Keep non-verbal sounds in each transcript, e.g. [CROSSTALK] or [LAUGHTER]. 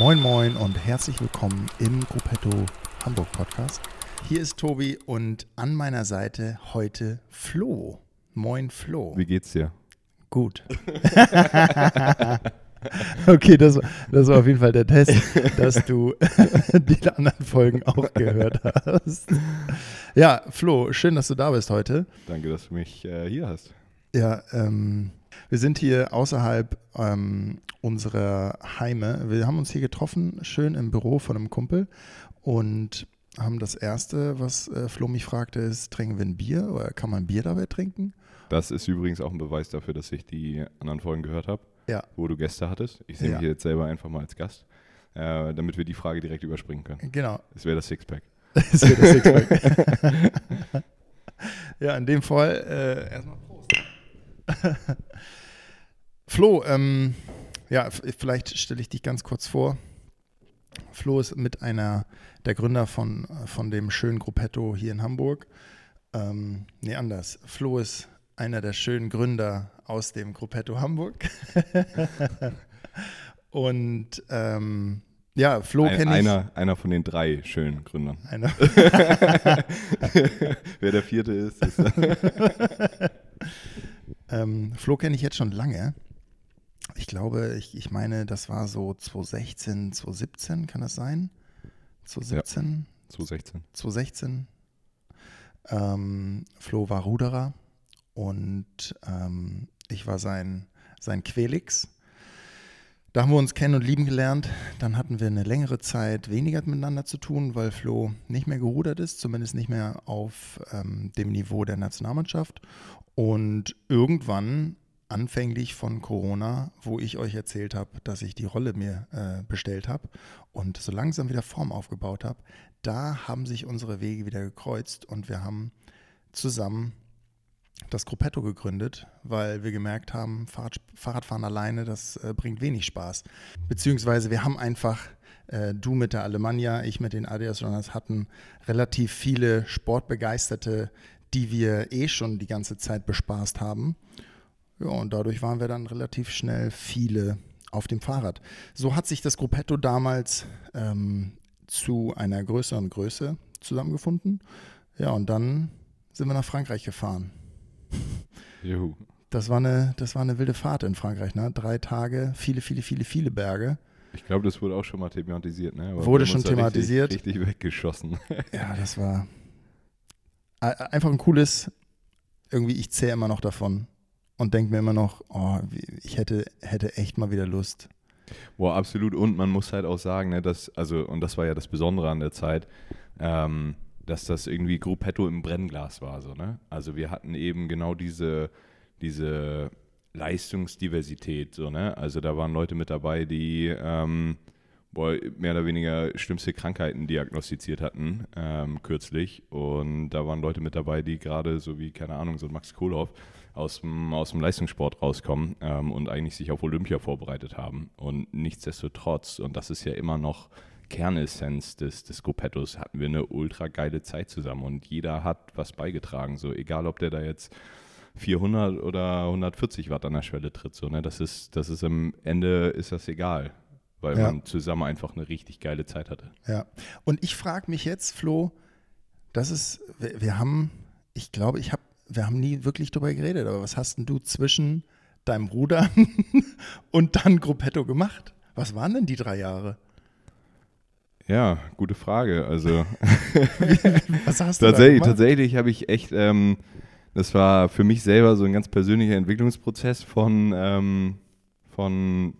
Moin Moin und herzlich willkommen im Gruppetto Hamburg Podcast. Hier ist Tobi und an meiner Seite heute Flo. Moin Flo. Wie geht's dir? Gut. [LAUGHS] okay, das, das war auf jeden Fall der Test, dass du [LAUGHS] die anderen Folgen auch gehört hast. Ja, Flo, schön, dass du da bist heute. Danke, dass du mich äh, hier hast. Ja, ähm, wir sind hier außerhalb ähm, unserer Heime. Wir haben uns hier getroffen, schön im Büro von einem Kumpel und haben das erste, was äh, Flo mich fragte, ist, trinken wir ein Bier oder kann man Bier dabei trinken? Das ist übrigens auch ein Beweis dafür, dass ich die anderen Folgen gehört habe, Ja. wo du Gäste hattest. Ich sehe Ja. mich jetzt selber einfach mal als Gast, äh, damit wir die Frage direkt überspringen können. Genau, Es wäre das Sixpack. [LAUGHS] das wird das Sixpack. [LAUGHS] ja, in dem Fall äh, erstmal. [LAUGHS] Flo, ähm, ja, vielleicht stelle ich dich ganz kurz vor. Flo ist mit einer der Gründer von, von dem schönen Gruppetto hier in Hamburg. Ähm, nee, anders. Flo ist einer der schönen Gründer aus dem Gruppetto Hamburg. [LAUGHS] Und ähm, ja, Flo Ein, kenne ich. einer, einer von den drei schönen Gründern. Einer, [LAUGHS] Wer der vierte ist, ist Ähm, Flo kenne ich jetzt schon lange. Ich glaube, ich, ich meine, das war so 2016, 2017, kann das sein? 2017, 2016. 2016. Ähm, Flo war Ruderer und ähm, ich war sein, sein Quelix. Da haben wir uns kennen und lieben gelernt. Dann hatten wir eine längere Zeit weniger miteinander zu tun, weil Flo nicht mehr gerudert ist, zumindest nicht mehr auf ähm, dem Niveau der Nationalmannschaft. Und irgendwann, anfänglich von Corona, wo ich euch erzählt habe, dass ich die Rolle mir äh, bestellt habe und so langsam wieder Form aufgebaut habe, da haben sich unsere Wege wieder gekreuzt und wir haben zusammen das Gruppetto gegründet, weil wir gemerkt haben, Fahrrad, Fahrradfahren alleine, das äh, bringt wenig Spaß. Beziehungsweise wir haben einfach, äh, du mit der Alemannia, ich mit den Adidas Runners, hatten relativ viele Sportbegeisterte, die wir eh schon die ganze Zeit bespaßt haben. Ja, und dadurch waren wir dann relativ schnell viele auf dem Fahrrad. So hat sich das Gruppetto damals ähm, zu einer größeren Größe zusammengefunden. Ja, und dann sind wir nach Frankreich gefahren. Juhu. Das war eine, das war eine wilde Fahrt in Frankreich, ne? Drei Tage, viele, viele, viele, viele Berge. Ich glaube, das wurde auch schon mal thematisiert. Ne? Aber Wurde schon thematisiert. Richtig, richtig weggeschossen. [LAUGHS] Ja, das war einfach ein cooles, irgendwie, ich zähle immer noch davon und denke mir immer noch, oh, ich hätte, hätte echt mal wieder Lust. Boah, absolut. Und man muss halt auch sagen, ne, dass, also, und das war ja das Besondere an der Zeit, ähm, dass das irgendwie Gruppetto im Brennglas war. So, ne? Also wir hatten eben genau diese, diese Leistungsdiversität. So, ne? Also da waren Leute mit dabei, die ähm, mehr oder weniger schlimmste Krankheiten diagnostiziert hatten, ähm, kürzlich. Und da waren Leute mit dabei, die gerade so wie, keine Ahnung, so Max Kohlhoff aus dem, aus dem Leistungssport rauskommen ähm, und eigentlich sich auf Olympia vorbereitet haben. Und nichtsdestotrotz, und das ist ja immer noch Kernessenz des, des Gruppettos, hatten wir eine ultra geile Zeit zusammen und jeder hat was beigetragen. So egal, ob der da jetzt 400 oder 140 Watt an der Schwelle tritt. So, ne? Das ist, das ist am Ende ist das egal, weil Ja. man zusammen einfach eine richtig geile Zeit hatte. Ja. Und ich frage mich jetzt, Flo, das ist, wir, wir haben, ich glaube, ich habe, wir haben nie wirklich drüber geredet, aber was hast denn du zwischen deinem Rudern [LAUGHS] und dann Gruppetto gemacht? Was waren denn die drei Jahre? Ja, gute Frage. Also [LAUGHS] [LAUGHS] Was hast du tatsächlich, tatsächlich habe ich echt, ähm, das war für mich selber so ein ganz persönlicher Entwicklungsprozess von, ähm, von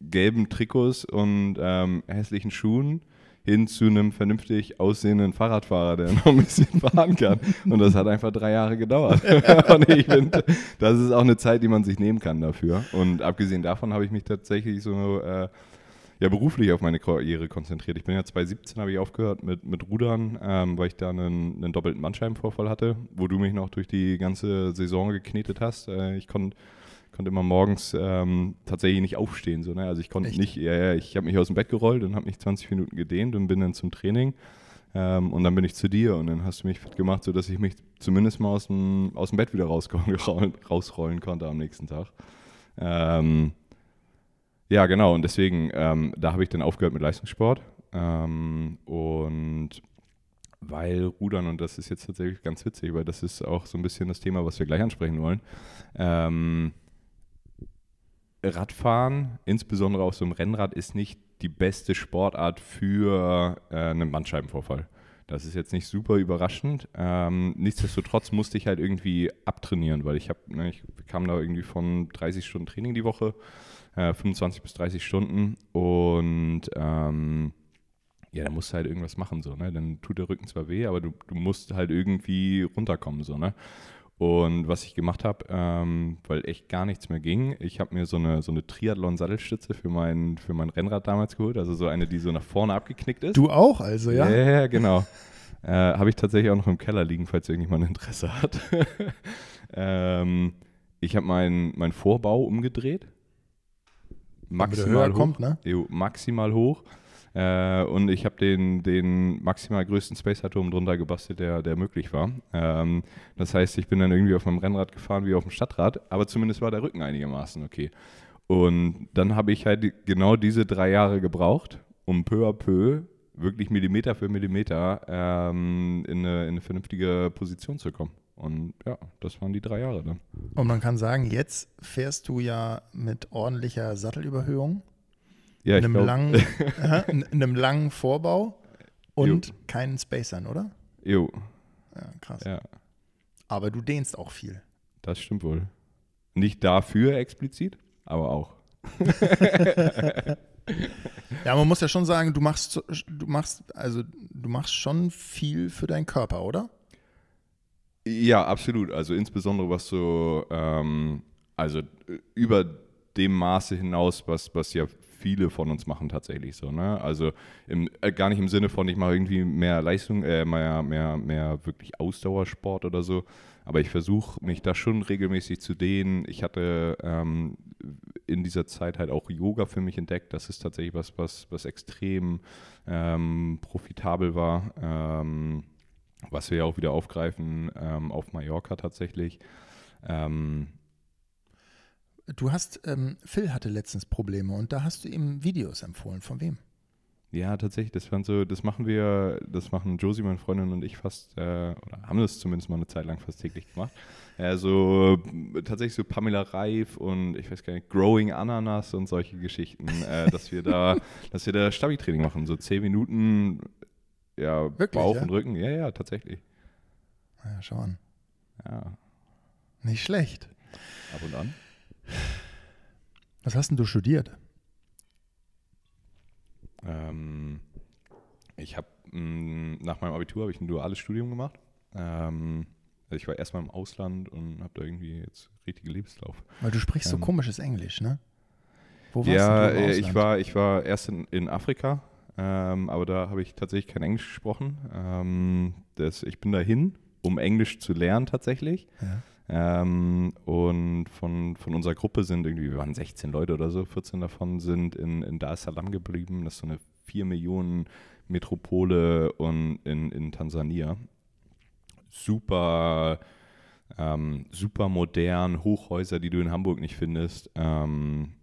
gelben Trikots und ähm, hässlichen Schuhen hin zu einem vernünftig aussehenden Fahrradfahrer, der [LAUGHS] noch ein bisschen fahren kann. Und das hat einfach drei Jahre gedauert. und ich finde, das ist auch eine Zeit, die man sich nehmen kann dafür. Und abgesehen davon habe ich mich tatsächlich so äh, ja, beruflich auf meine Karriere konzentriert. Ich bin ja 2017 habe ich aufgehört mit, mit Rudern, ähm, weil ich da einen, einen doppelten Bandscheibenvorfall hatte, wo du mich noch durch die ganze Saison geknetet hast. Äh, ich konnte konnte immer morgens ähm, tatsächlich nicht aufstehen. So, ne? Also ich konnte Echt? nicht, ja, ja, ich habe mich aus dem Bett gerollt und habe mich 20 Minuten gedehnt und bin dann zum Training. Ähm, und dann bin ich zu dir und dann hast du mich fit gemacht, sodass ich mich zumindest mal aus dem, aus dem Bett wieder rausrollen, [LAUGHS] rausrollen konnte am nächsten Tag. Ähm, Ja, genau. Und deswegen, ähm, da habe ich dann aufgehört mit Leistungssport. Ähm, und weil Rudern, und das ist jetzt tatsächlich ganz witzig, weil das ist auch so ein bisschen das Thema, was wir gleich ansprechen wollen. Ähm, Radfahren, insbesondere auf so einem Rennrad, ist nicht die beste Sportart für äh, einen Bandscheibenvorfall. Das ist jetzt nicht super überraschend. Ähm, nichtsdestotrotz musste ich halt irgendwie abtrainieren, weil ich habe, ne, ich kam da irgendwie von 30 Stunden Training die Woche, äh, 25 bis 30 Stunden und ähm, ja, da musst du halt irgendwas machen, so, ne? Dann tut der Rücken zwar weh, aber du, du musst halt irgendwie runterkommen, so, ne? Und was ich gemacht habe, ähm, weil echt gar nichts mehr ging, ich habe mir so eine, so eine Triathlon-Sattelstütze für mein, für mein Rennrad damals geholt, also so eine, die so nach vorne abgeknickt ist. Du auch, also, ja? Ja, ja genau. [LAUGHS] äh, habe ich tatsächlich auch noch im Keller liegen, falls irgendjemand Interesse hat. [LAUGHS] ähm, ich habe meinen mein Vorbau umgedreht. Maximal hoch. Kommt, ne? Jo, maximal hoch. Äh, und ich habe den, den maximal größten Space-Atom drunter gebastelt, der, der möglich war. Ähm, das heißt, ich bin dann irgendwie auf meinem Rennrad gefahren wie auf dem Stadtrad, aber zumindest war der Rücken einigermaßen okay. Und dann habe ich halt genau diese drei Jahre gebraucht, um peu à peu wirklich Millimeter für Millimeter ähm, in, eine, in eine vernünftige Position zu kommen. Und ja, das waren die drei Jahre dann. Und man kann sagen, jetzt fährst du ja mit ordentlicher Sattelüberhöhung Ja, einem, glaub- langen, [LAUGHS] äh, in einem langen Vorbau und Jo. keinen Spacern, oder? Jo, Ja, krass. ja, Aber du dehnst auch viel. das stimmt wohl. Nicht dafür explizit, aber auch. [LAUGHS] Ja, man muss ja schon sagen, du machst, du machst, also du machst schon viel für deinen Körper, oder? Ja, absolut. Also insbesondere was so, ähm, also äh, über dem Maße hinaus, was, was ja viele von uns machen tatsächlich so. Ne? Also im, äh, gar nicht im Sinne von, ich mache irgendwie mehr Leistung, äh, mehr, mehr, mehr wirklich Ausdauersport oder so. Aber ich versuche mich da schon regelmäßig zu dehnen. Ich hatte ähm, in dieser Zeit halt auch Yoga für mich entdeckt. Das ist tatsächlich was, was, was extrem ähm, profitabel war. Ähm, was wir ja auch wieder aufgreifen ähm, auf Mallorca tatsächlich. Ähm, Du hast, ähm, Phil hatte letztens Probleme und da hast du ihm Videos empfohlen. Von wem? ja, tatsächlich, das waren so, das machen wir, das machen Josie, meine Freundin und ich fast, äh, oder haben das zumindest mal eine Zeit lang fast täglich gemacht. Äh, so äh, tatsächlich so Pamela Reif und ich weiß gar nicht, Growing Ananas und solche Geschichten, äh, dass wir da, [LAUGHS] dass wir da Stabi-Training machen, so zehn Minuten, ja, Wirklich, Bauch ja? und Rücken, ja, ja, tatsächlich. Ja, schau an. Ja, Nicht schlecht. ab und an. Was hast denn du studiert? Ähm, ich habe nach meinem Abitur habe ich ein duales Studium gemacht. Ähm, also ich war erstmal im Ausland und habe da irgendwie jetzt richtige Lebenslauf. Weil du sprichst so Ähm. komisches Englisch, ne? Wo warst ja, du im äh, ich war ich war erst in, in Afrika, ähm, aber da habe ich tatsächlich kein Englisch gesprochen. Ähm, das, ich bin dahin, um Englisch zu lernen tatsächlich. Ja. Ähm, und von, von unserer Gruppe sind irgendwie, wir waren 16 Leute oder so, 14 davon sind in, in Dar es Salaam geblieben. Das ist so eine 4 Millionen Metropole und in, in Tansania. Super, ähm, super modern, Hochhäuser, die du in Hamburg nicht findest. Ähm,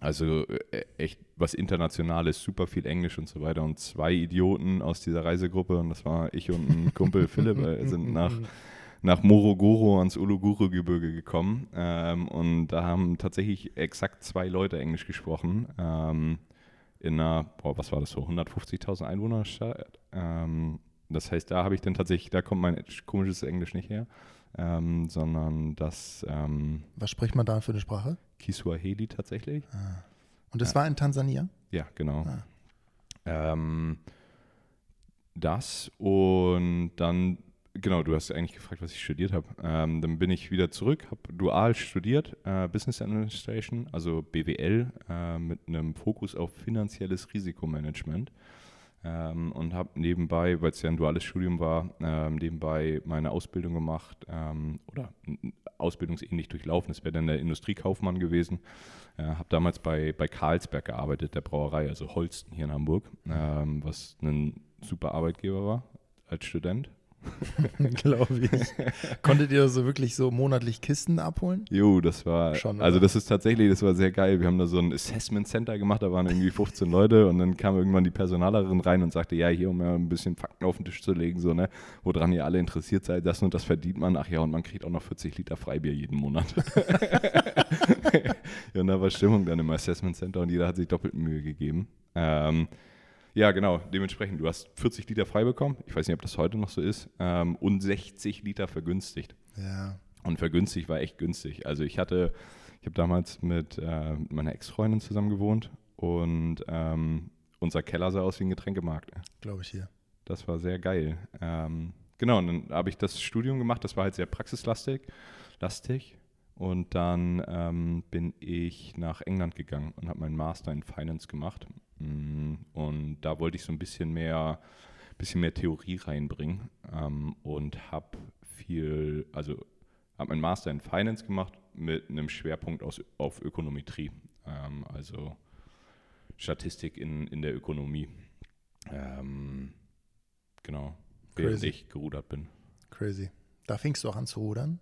also äh, echt was Internationales, super viel Englisch und so weiter. Und zwei Idioten aus dieser Reisegruppe, und das war ich und ein Kumpel [LAUGHS] Philipp, äh, sind nach nach Morogoro ans Uluguru-Gebirge gekommen ähm, und da haben tatsächlich exakt zwei Leute Englisch gesprochen. Ähm, in einer, boah, was war das so, 150.000 Einwohnerstadt. Ähm, das heißt, da habe ich dann tatsächlich, da kommt mein komisches Englisch nicht her, ähm, sondern das ähm, Was spricht man da für eine Sprache? Kiswahili tatsächlich. Und das Ja. war in Tansania? Ja, genau. Ah. Ähm, das und dann, genau, du hast eigentlich gefragt, was ich studiert habe. Ähm, dann bin ich wieder zurück, habe dual studiert, äh, Business Administration, also BWL, äh, mit einem Fokus auf finanzielles Risikomanagement. Ähm, und habe nebenbei, weil es ja ein duales Studium war, ähm, nebenbei meine Ausbildung gemacht ähm, oder ausbildungsähnlich durchlaufen. Das wäre dann der Industriekaufmann gewesen. Äh, habe damals bei, bei Carlsberg gearbeitet, der Brauerei, also Holsten hier in Hamburg, ähm, was ein super Arbeitgeber war als Student. [LAUGHS] Glaube ich. Konntet ihr so wirklich so monatlich Kisten abholen? Jo, das war, Schon, also das ist tatsächlich, das war sehr geil. Wir haben da so ein Assessment Center gemacht, da waren irgendwie 15 Leute und dann kam irgendwann die Personalerin rein und sagte, ja, hier, um ja ein bisschen Fakten auf den Tisch zu legen, so, ne, woran ihr alle interessiert seid, das und das verdient man. Ach ja, und man kriegt auch noch 40 Liter Freibier jeden Monat. [LAUGHS] ja, und da war Stimmung dann im Assessment Center und jeder hat sich doppelt Mühe gegeben. Ähm, ja, genau, dementsprechend, du hast 40 Liter frei bekommen, ich weiß nicht, ob das heute noch so ist, ähm, und 60 Liter vergünstigt. Ja. Und vergünstigt war echt günstig. Also ich hatte, ich habe damals mit äh, meiner Ex-Freundin zusammen gewohnt und ähm, unser Keller sah aus wie ein Getränkemarkt. Glaube ich hier. Das war sehr geil. Ähm, genau, und dann habe ich das Studium gemacht, das war halt sehr praxislastig. Lastig. Und dann ähm, bin ich nach England gegangen und habe meinen Master in Finance gemacht. Mm, Und da wollte ich so ein bisschen mehr, bisschen mehr Theorie reinbringen ähm, und habe viel, also habe meinen Master in Finance gemacht mit einem Schwerpunkt aus, auf Ökonometrie, ähm, also Statistik in, in der Ökonomie. Ähm, genau, während Crazy. ich gerudert bin. Crazy. Da fingst du auch an zu rudern?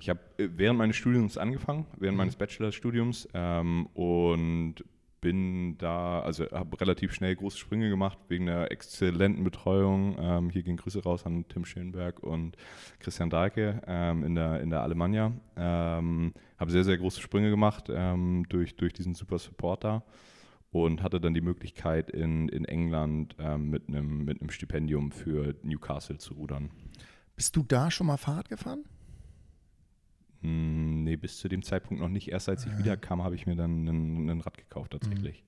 Ich habe äh, während meines Studiums angefangen, während Mhm. meines Bachelorstudiums ähm, und bin da, also habe relativ schnell große Sprünge gemacht wegen der exzellenten Betreuung. Ähm, hier gehen Grüße raus an Tim Schönberg und Christian Dahlke ähm, in, der, in der Alemannia. Ähm, habe sehr, sehr große Sprünge gemacht ähm, durch, durch diesen super Supporter und hatte dann die Möglichkeit in, in England ähm, mit einem mit Stipendium für Newcastle zu rudern. Bist du da schon mal Fahrrad gefahren? Hm, Nee, bis zu dem Zeitpunkt noch nicht. Erst als ich Ah. wiederkam, habe ich mir dann ein, Rad gekauft tatsächlich.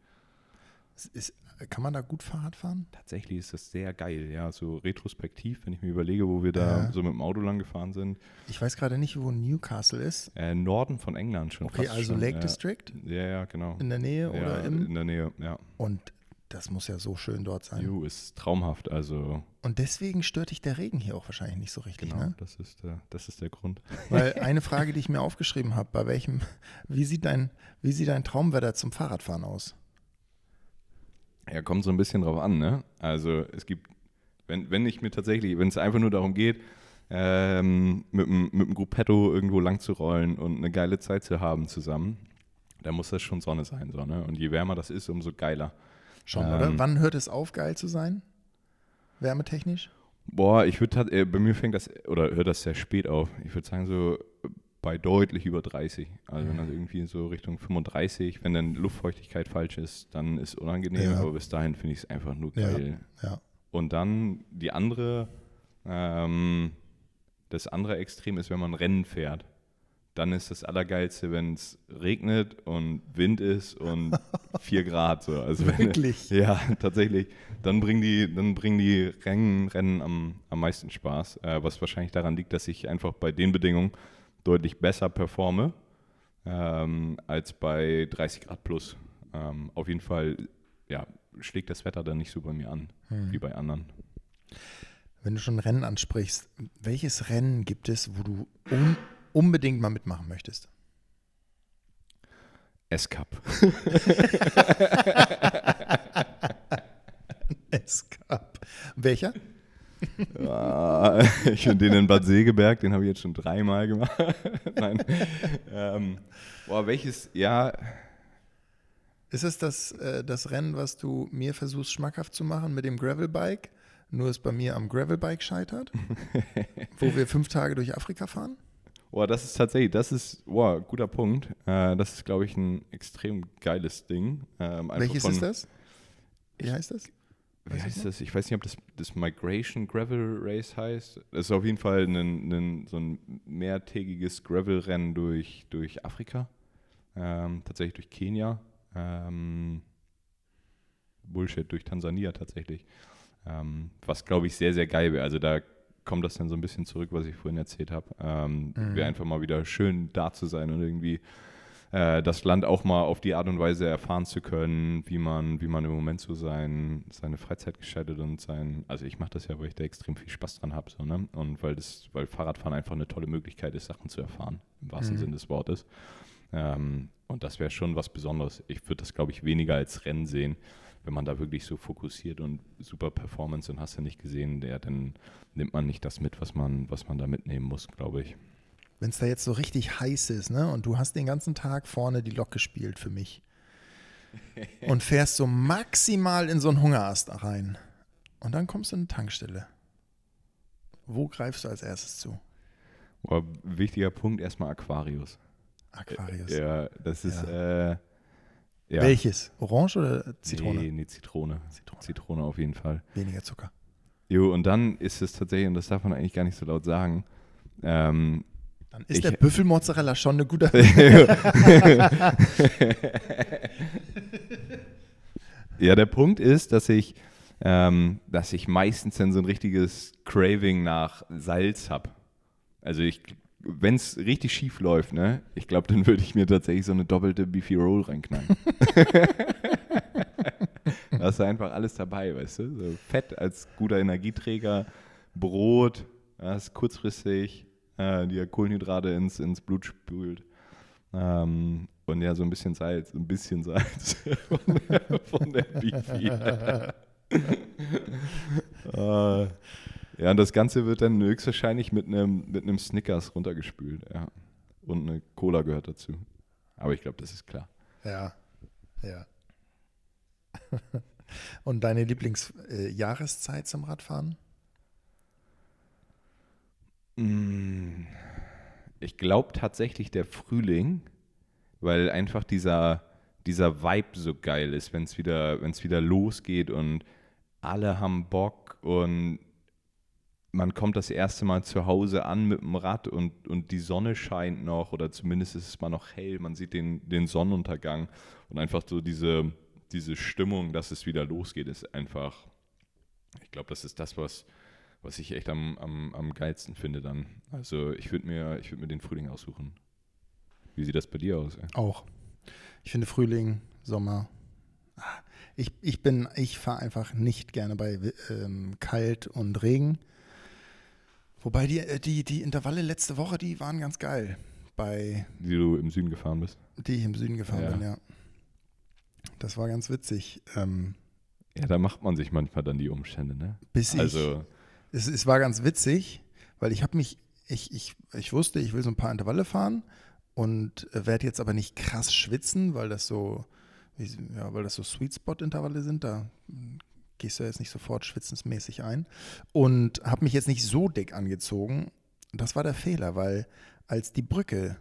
Es Ist, kann man da gut Fahrrad fahren? Tatsächlich ist das sehr geil, ja, so retrospektiv, wenn ich mir überlege, wo wir da Ja. so mit dem Auto lang gefahren sind. Ich weiß gerade nicht, wo Newcastle ist. Äh, Norden von England schon. Okay, also schon, Lake ja. District Ja, ja, genau. in der Nähe ja, oder im? in der Nähe, ja. Und das muss ja so schön dort sein. Ju, ist traumhaft, also Und deswegen stört dich der Regen hier auch wahrscheinlich nicht so richtig, genau, ne? das, ist der, das ist der Grund. Weil eine [LAUGHS] Frage, die ich mir aufgeschrieben habe, bei welchem, wie sieht dein, wie sieht dein Traumwetter zum Fahrradfahren aus? Ja, kommt so ein bisschen drauf an, ne? Also es gibt, wenn, wenn ich mir tatsächlich, wenn es einfach nur darum geht, ähm, mit, dem- mit Gruppetto irgendwo lang zu rollen und eine geile Zeit zu haben zusammen, dann muss das schon Sonne sein, so, ne? Und je wärmer das ist, umso geiler. Schon, Ähm, oder? Wann hört es auf, geil zu sein? Wärmetechnisch? Boah, ich würde, äh, bei mir fängt das, oder hört das sehr spät auf. Ich würde sagen so bei deutlich über 30. Also wenn das irgendwie so Richtung 35, wenn dann Luftfeuchtigkeit falsch ist, dann ist unangenehm, Ja. aber bis dahin finde ich es einfach nur Ja. geil. Ja. Und dann die andere, ähm, das andere Extrem ist, wenn man Rennen fährt. Dann ist das Allergeilste, wenn es regnet und Wind ist und [LAUGHS] 4 Grad. So. Also wenn, Wirklich? [LAUGHS] ja, tatsächlich. Dann bringen die, dann bringen die Rennen, Rennen am, am meisten Spaß. Äh, was wahrscheinlich daran liegt, dass ich einfach bei den Bedingungen deutlich besser performe ähm, als bei 30 Grad plus. Ähm, auf jeden Fall ja, schlägt das Wetter dann nicht so bei mir an Hm. wie bei anderen. Wenn du schon Rennen ansprichst, welches Rennen gibt es, wo du unbedingt mal mitmachen möchtest? S-Cup. [LAUGHS] S-Cup. Welcher? Ich finde den in Bad Segeberg, den habe ich jetzt schon dreimal gemacht. [LAUGHS] Nein. Ähm, boah, welches, ja, Ist es das, äh, das Rennen, was du mir versuchst schmackhaft zu machen mit dem Gravelbike, nur es bei mir am Gravelbike scheitert? [LAUGHS] wo wir fünf Tage durch Afrika fahren? Boah, das ist tatsächlich, das ist, boah, guter Punkt. Äh, das ist, glaube ich, ein extrem geiles Ding. Ähm, Welches von, ist das? Wie heißt das? Wie heißt das? Ich weiß nicht, ob das, das Migration Gravel Race heißt. Das ist auf jeden Fall ein, ein, so ein mehrtägiges Gravel-Rennen durch, durch Afrika. Ähm, tatsächlich durch Kenia. Ähm, Bullshit, durch Tansania tatsächlich. Ähm, was, glaube ich, sehr, sehr geil wäre. Also da kommt das dann so ein bisschen zurück, was ich vorhin erzählt habe. Ähm, Mhm. Wäre einfach mal wieder schön da zu sein und irgendwie äh, das Land auch mal auf die Art und Weise erfahren zu können, wie man, wie man im Moment so sein, seine Freizeit gestaltet und sein, also ich mache das ja, weil ich da extrem viel Spaß dran habe, so, ne? Und weil das, weil Fahrradfahren einfach eine tolle Möglichkeit ist, Sachen zu erfahren, im wahrsten Mhm. Sinne des Wortes. Ähm, und das wäre schon was Besonderes. Ich würde das, glaube ich, weniger als Rennen sehen, wenn man da wirklich so fokussiert und super Performance und hast du nicht gesehen, der, dann nimmt man nicht das mit, was man, was man da mitnehmen muss, glaube ich. Wenn es da jetzt so richtig heiß ist, ne, und du hast den ganzen Tag vorne die Lok gespielt für mich [LAUGHS] und fährst so maximal in so einen Hungerast rein und dann kommst du in eine Tankstelle. Wo greifst du als erstes zu? Oh, wichtiger Punkt erstmal Aquarius. Aquarius. Ja, das ist. Ja. Äh, ja. Welches? Orange oder Zitrone? Nee, nee Zitrone. Zitrone. Zitrone auf jeden Fall. Weniger Zucker. Jo, und dann ist es tatsächlich, und das darf man eigentlich gar nicht so laut sagen, ähm, dann ist ich, der Büffelmozzarella schon eine gute. [LAUGHS] ja, der Punkt ist, dass ich, ähm, dass ich meistens dann so ein richtiges Craving nach Salz habe. Also ich wenn es richtig schief läuft, ne, ich glaube, dann würde ich mir tatsächlich so eine doppelte Beefy Roll reinknallen. [LAUGHS] da ist einfach alles dabei, weißt du? So Fett als guter Energieträger, Brot, das ist kurzfristig, äh, die Kohlenhydrate ins, ins Blut spült. Ähm, und ja, so ein bisschen Salz, ein bisschen Salz [LAUGHS] von, der, von der Beefy. [LAUGHS] äh, ja, und das Ganze wird dann höchstwahrscheinlich mit einem mit einem Snickers runtergespült, ja. Und eine Cola gehört dazu. Aber ich glaube, das ist klar. Ja, ja. [LAUGHS] und deine Lieblingsjahreszeit äh, zum Radfahren? Mm, ich glaube tatsächlich der Frühling, weil einfach dieser, dieser Vibe so geil ist, wenn es wieder, wieder losgeht und alle haben Bock und man kommt das erste Mal zu Hause an mit dem Rad und, und die Sonne scheint noch oder zumindest ist es mal noch hell, man sieht den, den Sonnenuntergang und einfach so diese, diese Stimmung, dass es wieder losgeht, ist einfach, ich glaube, das ist das, was, was ich echt am, am, am geilsten finde dann. Also ich würde mir, würd mir den Frühling aussuchen. Wie sieht das bei dir aus? Ey? Auch. Ich finde Frühling, Sommer. Ich, ich bin, ich fahre einfach nicht gerne bei ähm, kalt und Regen. Wobei die, äh, die, die Intervalle letzte Woche, die waren ganz geil. Bei die du im Süden gefahren bist? Die ich im Süden gefahren ja. bin, ja. Das war ganz witzig. Ähm, ja, da macht man sich manchmal dann die Umstände, ne? Bis ich, also, es, es war ganz witzig, weil ich habe mich, ich, ich, ich wusste, ich will so ein paar Intervalle fahren und werde jetzt aber nicht krass schwitzen, weil das so, ja, weil das so Sweet Spot Intervalle sind. Da gehst du jetzt nicht sofort schwitzensmäßig ein. Und habe mich jetzt nicht so dick angezogen. Das war der Fehler, weil als die Brücke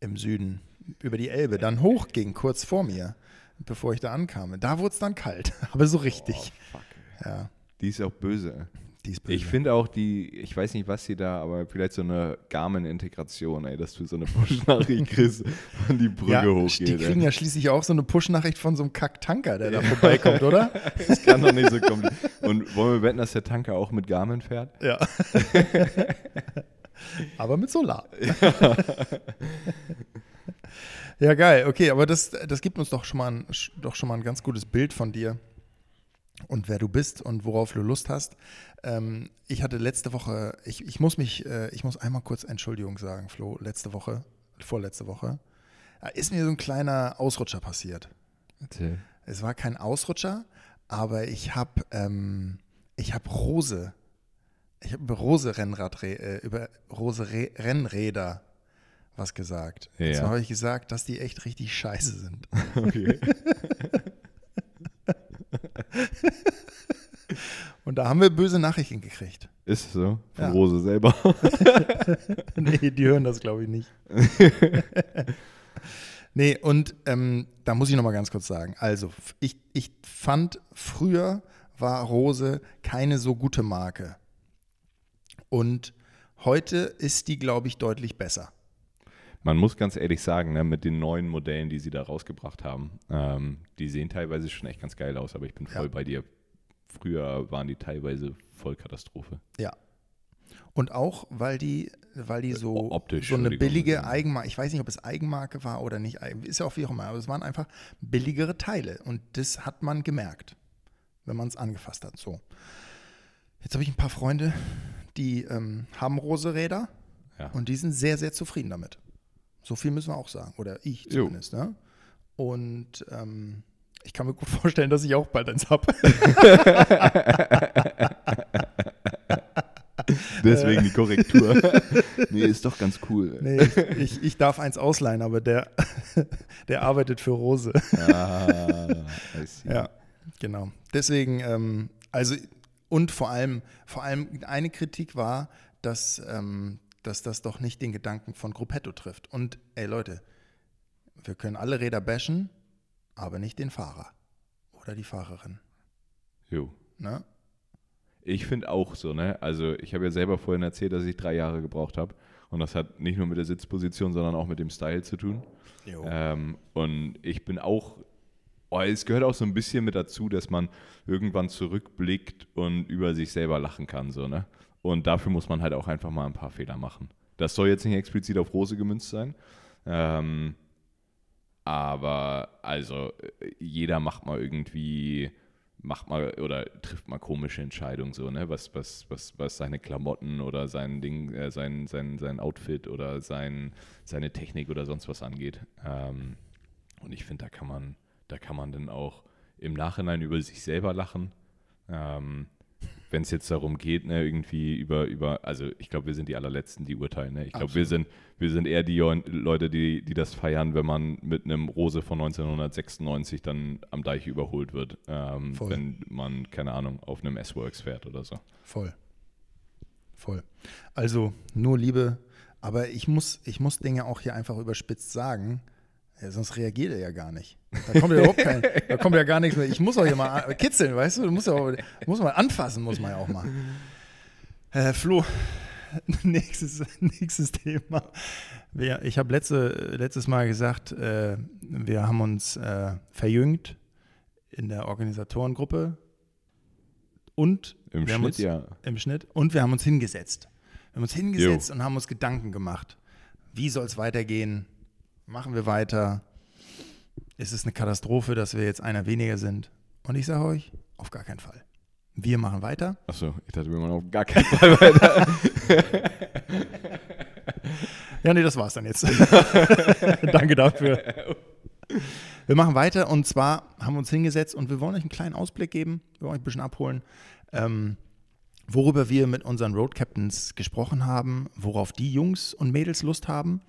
im Süden über die Elbe dann hochging, kurz vor mir, bevor ich da ankam, da wurde es dann kalt. [LAUGHS] Aber so richtig. Oh, fuck. Ja. Die ist auch böse. Ich finde auch die, ich weiß nicht, was sie da, aber vielleicht so eine Garmin-Integration, ey, dass du so eine Push-Nachricht [LAUGHS] kriegst und die Brücke ja, hochgeht. Die kriegen ey. ja schließlich auch so eine Push-Nachricht von so einem Kack-Tanker, der da vorbeikommt, oder? [LAUGHS] das kann doch nicht so kommen. Und wollen wir wetten, dass der Tanker auch mit Garmin fährt? Ja. [LAUGHS] aber mit Solar. Ja. ja, geil. Okay, aber das, das gibt uns doch schon, mal ein, doch schon mal ein ganz gutes Bild von dir und wer du bist und worauf du Lust hast. Ähm, ich hatte letzte Woche, ich, ich muss mich, äh, ich muss einmal kurz Entschuldigung sagen, Flo, letzte Woche, vorletzte Woche, ist mir so ein kleiner Ausrutscher passiert. Erzähl. Es war kein Ausrutscher, aber ich habe ähm, ich habe Rose, ich habe über Rose Rennrad, äh, über Rose Re Rennräder was gesagt. Ja. Und zwar habe ich gesagt, dass die echt richtig scheiße sind. [LAUGHS] Okay. [LAUGHS] [LAUGHS] Und da haben wir böse Nachrichten gekriegt. Ist so? Von ja. Rose selber? [LAUGHS] nee, die hören das, glaube ich, nicht. [LAUGHS] nee, und ähm, da muss ich nochmal ganz kurz sagen. Also, ich, ich fand, früher war Rose keine so gute Marke. Und heute ist die, glaube ich, deutlich besser. Man muss ganz ehrlich sagen, ne, mit den neuen Modellen, die sie da rausgebracht haben, ähm, die sehen teilweise schon echt ganz geil aus, aber ich bin voll ja. bei dir. Früher waren die teilweise voll Katastrophe. Ja. Und auch, weil die, weil die so, Optisch, so eine billige Eigenmarke, ich weiß nicht, ob es Eigenmarke war oder nicht, ist ja auch wie auch immer, aber es waren einfach billigere Teile und das hat man gemerkt, wenn man es angefasst hat. So. Jetzt habe ich ein paar Freunde, die ähm, haben Rose-Räder ja. und die sind sehr, sehr zufrieden damit So viel müssen wir auch sagen. Oder ich zumindest. Ne? Und ähm, ich kann mir gut [LAUGHS] vorstellen, dass ich auch bald eins habe. [LAUGHS] Deswegen die Korrektur. [LAUGHS] nee, ist doch ganz cool. nee, ich, ich, ich darf eins ausleihen, aber der, der arbeitet für Rose. Ah, I see. Ja, genau. Deswegen, ähm, also, und vor allem, vor allem eine Kritik war, dass, ähm, dass das doch nicht den Gedanken von Gruppetto trifft. Und ey Leute, wir können alle Räder bashen, aber nicht den Fahrer oder die Fahrerin. Jo. Ne? Ich finde auch so, ne? Also ich habe ja selber vorhin erzählt, dass ich drei Jahre gebraucht habe. Und das hat nicht nur mit der Sitzposition, sondern auch mit dem Style zu tun. Jo. Ähm, und ich bin auch, oh, es gehört auch so ein bisschen mit dazu, dass man irgendwann zurückblickt und über sich selber lachen kann, so, ne? Und dafür muss man halt auch einfach mal ein paar Fehler machen. Das soll jetzt nicht explizit auf Rose gemünzt sein. Ähm, aber also jeder macht mal irgendwie, macht mal oder trifft mal komische Entscheidungen so, ne? Was, was, was, was seine Klamotten oder sein Ding, äh, sein, sein, sein Outfit oder sein, seine Technik oder sonst was angeht. Ähm, und ich finde, da kann man, da kann man dann auch im Nachhinein über sich selber lachen. Ähm, wenn es jetzt darum geht, ne, irgendwie über, über, also ich glaube, wir sind die allerletzten, die urteilen. Ne? Ich glaube, wir sind, wir sind eher die Leute, die, die das feiern, wenn man mit einem Rose von 1996 dann am Deich überholt wird, ähm, wenn man, keine Ahnung, auf einem S-Works fährt oder so. Voll. Voll. Also nur Liebe, aber ich muss, ich muss Dinge auch hier einfach überspitzt sagen, ja, sonst reagiert er ja gar nicht. Da kommt ja überhaupt kein, da kommt ja gar nichts mehr. Ich muss auch hier mal kitzeln, weißt du? Du musst ja auch, muss mal anfassen, muss man ja auch mal. Äh, Flo, [LAUGHS] nächstes, nächstes Thema. Wir, ich habe letzte, letztes Mal gesagt, äh, wir haben uns äh, verjüngt in der Organisatorengruppe und Im Schnitt uns, ja. im Schnitt. Und wir haben uns hingesetzt. Wir haben uns hingesetzt und haben uns Gedanken gemacht. Wie soll es weitergehen? Machen wir weiter? Ist es eine Katastrophe, dass wir jetzt einer weniger sind? Und ich sage euch, auf gar keinen Fall. Wir machen weiter. Achso, ich dachte, wir machen auf gar keinen Fall weiter. [LAUGHS] Ja, nee, das war's dann jetzt. [LAUGHS] Danke dafür. Wir machen weiter und zwar haben wir uns hingesetzt und wir wollen euch einen kleinen Ausblick geben, wir wollen euch ein bisschen abholen, ähm, worüber wir mit unseren Road Captains gesprochen haben, worauf die Jungs und Mädels Lust haben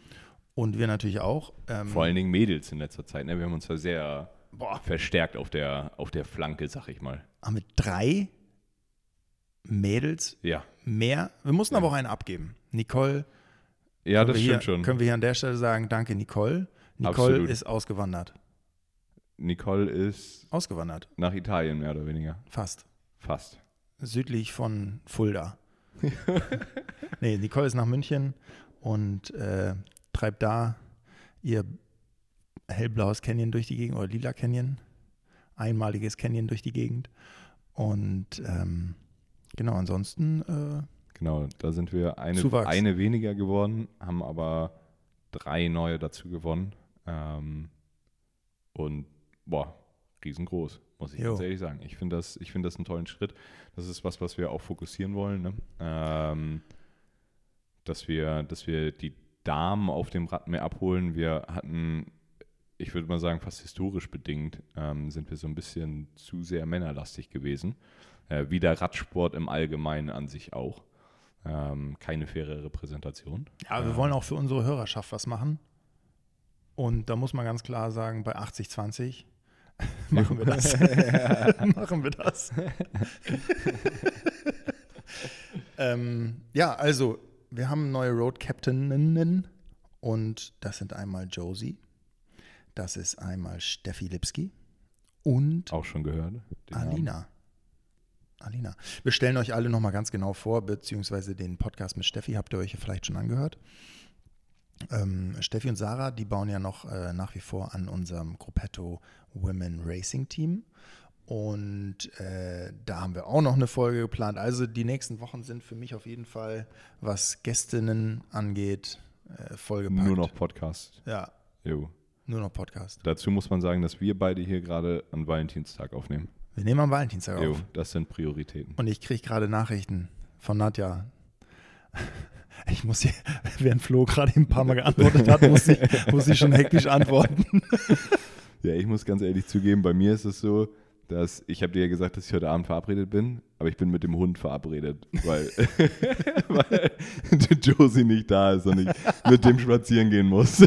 und wir natürlich auch. Ähm, Vor allen Dingen Mädels in letzter Zeit. Ne? Wir haben uns da sehr boah, verstärkt auf der, auf der Flanke, sag ich mal. haben wir drei Mädels Ja. mehr. Wir mussten aber auch einen abgeben. Nicole, Ja, das wir hier, stimmt schon. Können wir hier an der Stelle sagen, danke Nicole. Nicole Absolut. ist ausgewandert. Nicole ist Ausgewandert, nach Italien mehr oder weniger. fast. Fast. südlich von Fulda. [LAUGHS] nee, Nicole ist nach München und äh, treibt da ihr hellblaues Canyon durch die Gegend oder lila Canyon, einmaliges Canyon durch die Gegend. Und ähm, genau, ansonsten äh, Genau, da sind wir eine, Zuwachs. eine weniger geworden, haben aber drei neue dazu gewonnen. Ähm, und boah, riesengroß, muss ich Jo. ganz ehrlich sagen. Ich finde das, ich find das einen tollen Schritt. Das ist was, was wir auch fokussieren wollen. Ne? Ähm, dass, wir, dass wir die Damen auf dem Rad mehr abholen. Wir hatten, ich würde mal sagen, fast historisch bedingt, ähm, sind wir so ein bisschen zu sehr männerlastig gewesen. Äh, wie der Radsport im Allgemeinen an sich auch. Ähm, keine faire Repräsentation. ja, wir wollen auch für unsere Hörerschaft was machen. Und da muss man ganz klar sagen, bei 80-20 [LAUGHS] machen wir das. [LAUGHS] machen wir das. [LAUGHS] ähm, ja, also, wir haben neue Road Captaininnen und das sind einmal Josie, das ist einmal Steffi Lipski und Auch schon gehört. den Namen. Alina. Alina. Wir stellen euch alle nochmal ganz genau vor, beziehungsweise den Podcast mit Steffi habt ihr euch vielleicht schon angehört. Ähm, Steffi und Sarah, die bauen ja noch äh, nach wie vor an unserem Gruppetto Women Racing Team. Und äh, da haben wir auch noch eine Folge geplant. Also die nächsten Wochen sind für mich auf jeden Fall, was Gästinnen angeht, äh, vollgepackt. Nur noch Podcast. Ja, Jo. nur noch Podcast. Dazu muss man sagen, dass wir beide hier gerade an Valentinstag aufnehmen. Wir nehmen am Valentinstag Jo, auf. das sind Prioritäten. Und ich kriege gerade Nachrichten von Nadja. [LAUGHS] Ich muss hier, [LAUGHS] während Flo gerade ein paar Mal geantwortet hat, muss ich, muss ich schon hektisch antworten. [LAUGHS] Ja, ich muss ganz ehrlich zugeben, bei mir ist es so, dass ich habe dir ja gesagt, dass ich heute Abend verabredet bin, aber ich bin mit dem Hund verabredet, weil, [LAUGHS] weil Josie nicht da ist und ich mit dem spazieren gehen muss. [LAUGHS]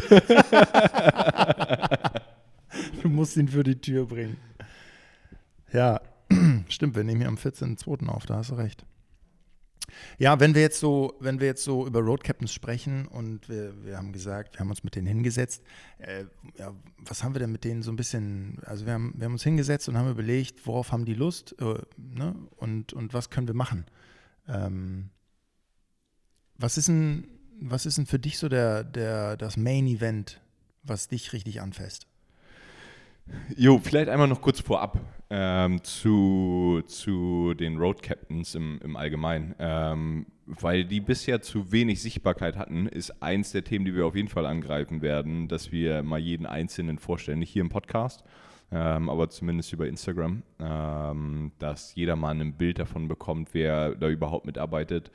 du musst ihn für die Tür bringen. Ja, [CLEARS THROAT] stimmt, wir nehmen hier am 14.02. auf, da hast du recht. Ja, wenn wir jetzt so, wenn wir jetzt so über Road Captains sprechen und wir, wir haben gesagt, wir haben uns mit denen hingesetzt, äh, ja, was haben wir denn mit denen so ein bisschen, also wir haben, wir haben uns hingesetzt und haben überlegt, worauf haben die Lust äh, ne? und, und was können wir machen. Ähm, was ist denn, was ist denn für dich so der, der, das Main Event, was dich richtig anfasst? Jo, vielleicht einmal noch kurz vorab ähm, zu, zu den Road Captains im, im Allgemeinen. Ähm, weil die bisher zu wenig Sichtbarkeit hatten, ist eins der Themen, die wir auf jeden Fall angreifen werden, dass wir mal jeden Einzelnen vorstellen, nicht hier im Podcast, ähm, aber zumindest über Instagram, ähm, dass jeder mal ein Bild davon bekommt, wer da überhaupt mitarbeitet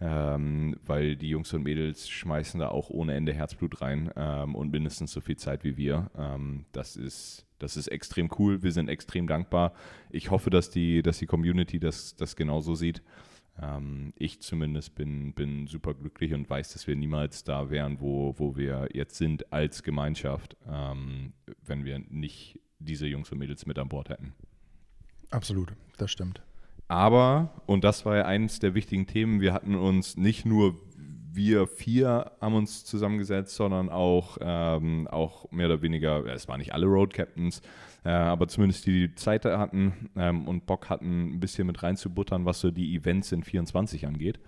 ähm, weil die Jungs und Mädels schmeißen da auch ohne Ende Herzblut rein ähm, und mindestens so viel Zeit wie wir. Ähm, das ist das ist extrem cool. Wir sind extrem dankbar. Ich hoffe, dass die, dass die Community das, das genauso sieht. Ähm, ich zumindest bin, bin super glücklich und weiß, dass wir niemals da wären, wo, wo wir jetzt sind als Gemeinschaft, ähm, wenn wir nicht diese Jungs und Mädels mit an Bord hätten. Absolut, das stimmt. Aber, und das war ja eines der wichtigen Themen, wir hatten uns nicht nur wir vier haben uns zusammengesetzt, sondern auch, ähm, auch mehr oder weniger, es waren nicht alle Road Captains, äh, aber zumindest die, die Zeit hatten ähm, und Bock hatten, ein bisschen mit reinzubuttern, was so die Events in 24 angeht.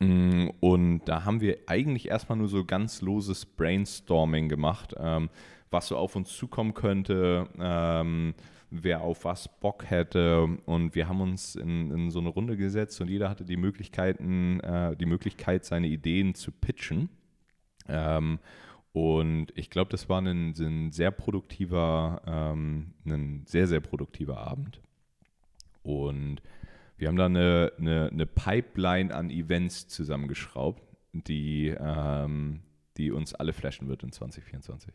Mm, und da haben wir eigentlich erstmal nur so ganz loses Brainstorming gemacht, ähm, was so auf uns zukommen könnte, ähm, wer auf was Bock hätte. Und wir haben uns in, in so eine Runde gesetzt und jeder hatte die Möglichkeiten, äh, die Möglichkeit, seine Ideen zu pitchen. Ähm, und ich glaube, das war ein, ein sehr produktiver, ähm, ein sehr, sehr produktiver Abend. Und wir haben da eine, eine, eine Pipeline an Events zusammengeschraubt, die, ähm, die uns alle flashen wird in 2024.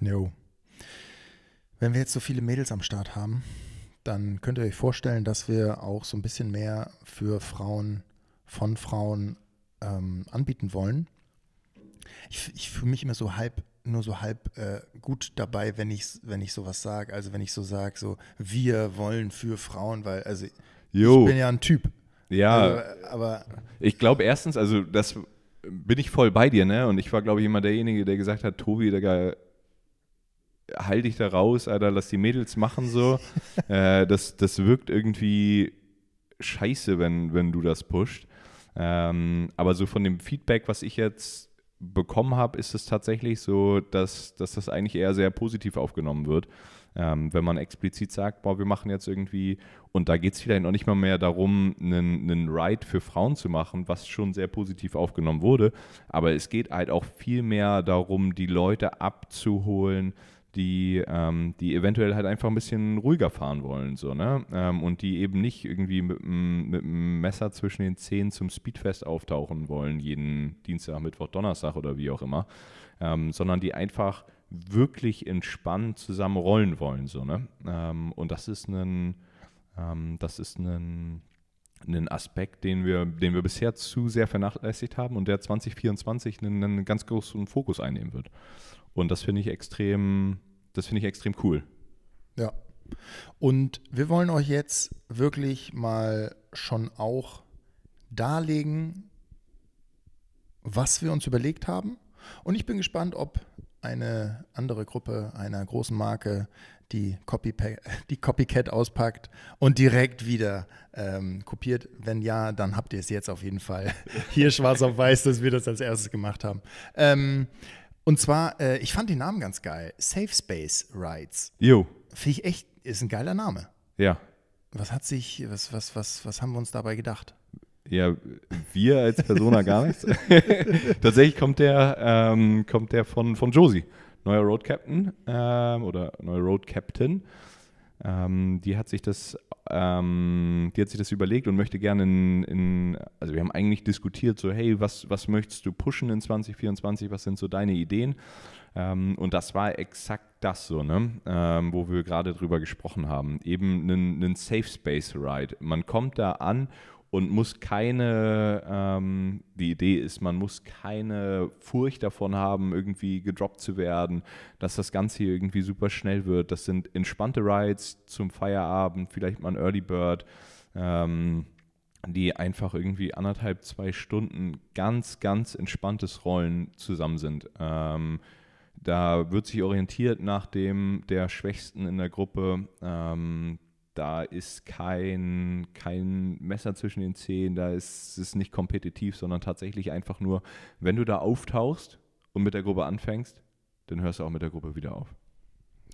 Jo. Wenn wir jetzt so viele Mädels am Start haben, dann könnt ihr euch vorstellen, dass wir auch so ein bisschen mehr für Frauen, von Frauen ähm, anbieten wollen. Ich, ich fühle mich immer so halb, nur so halb äh, gut dabei, wenn ich, wenn ich sowas sage. Also wenn ich so sage, so wir wollen für Frauen, weil also jo. ich bin ja ein Typ. Ja, also, aber ich glaube erstens, also das bin ich voll bei dir, ne? Und ich war, glaube ich, immer derjenige, der gesagt hat, Tobi, der heil dich da raus, Alter, lass die Mädels machen so. [LAUGHS] äh, das, das wirkt irgendwie scheiße, wenn, wenn du das pusht. Ähm, aber so von dem Feedback, was ich jetzt bekommen habe, ist es tatsächlich so, dass, dass das eigentlich eher sehr positiv aufgenommen wird. Ähm, wenn man explizit sagt, boah, wir machen jetzt irgendwie, und da geht es vielleicht noch nicht mal mehr darum, einen, einen Ride für Frauen zu machen, was schon sehr positiv aufgenommen wurde, aber es geht halt auch viel mehr darum, die Leute abzuholen, die, ähm, die eventuell halt einfach ein bisschen ruhiger fahren wollen, so, ne? Ähm, und die eben nicht irgendwie mit, einem Messer zwischen den Zehen zum Speedfest auftauchen wollen, jeden Dienstag, Mittwoch, Donnerstag oder wie auch immer, ähm, sondern die einfach wirklich entspannt zusammen rollen wollen, so, ne? Ähm, und das ist ein, ähm, das ist ein, ein Aspekt, den wir, den wir bisher zu sehr vernachlässigt haben und der 2024 einen, einen ganz großen Fokus einnehmen wird. Und das finde ich extrem, das finde ich extrem cool. Ja. Und wir wollen euch jetzt wirklich mal schon auch darlegen, was wir uns überlegt haben. Und ich bin gespannt, ob eine andere Gruppe einer großen Marke die, Copypa [LAUGHS] die Copycat auspackt und direkt wieder ähm, kopiert. Wenn ja, dann habt ihr es jetzt auf jeden Fall [LAUGHS] hier schwarz auf weiß, dass wir das als erstes gemacht haben. Ähm, und zwar, äh, ich fand den Namen ganz geil. Safe Space Rides. Jo. Finde ich echt, ist ein geiler Name. Ja. Was hat sich, was, was, was, was haben wir uns dabei gedacht? Ja, wir als Persona gar nichts. [LAUGHS] Tatsächlich kommt der, ähm, kommt der von, von Josie, neuer Road Captain ähm, oder neuer Road Captain. Ähm, die hat sich das ähm, die hat sich das überlegt und möchte gerne in, in, also wir haben eigentlich diskutiert, so hey, was, was möchtest du pushen in 2024, was sind so deine Ideen? Ähm, und das war exakt das so, ne? Ähm, wo wir gerade drüber gesprochen haben. Eben einen Safe Space Ride. Man kommt da an und muss keine, ähm, die Idee ist, man muss keine Furcht davon haben, irgendwie gedroppt zu werden, dass das Ganze hier irgendwie super schnell wird. Das sind entspannte Rides zum Feierabend, vielleicht mal ein Early Bird, ähm, die einfach irgendwie anderthalb, zwei Stunden ganz, ganz entspanntes Rollen zusammen sind. Ähm, da wird sich orientiert nach dem der Schwächsten in der Gruppe. Ähm, da ist kein, kein Messer zwischen den Zehen, da ist es nicht kompetitiv, sondern tatsächlich einfach nur, wenn du da auftauchst und mit der Gruppe anfängst, dann hörst du auch mit der Gruppe wieder auf.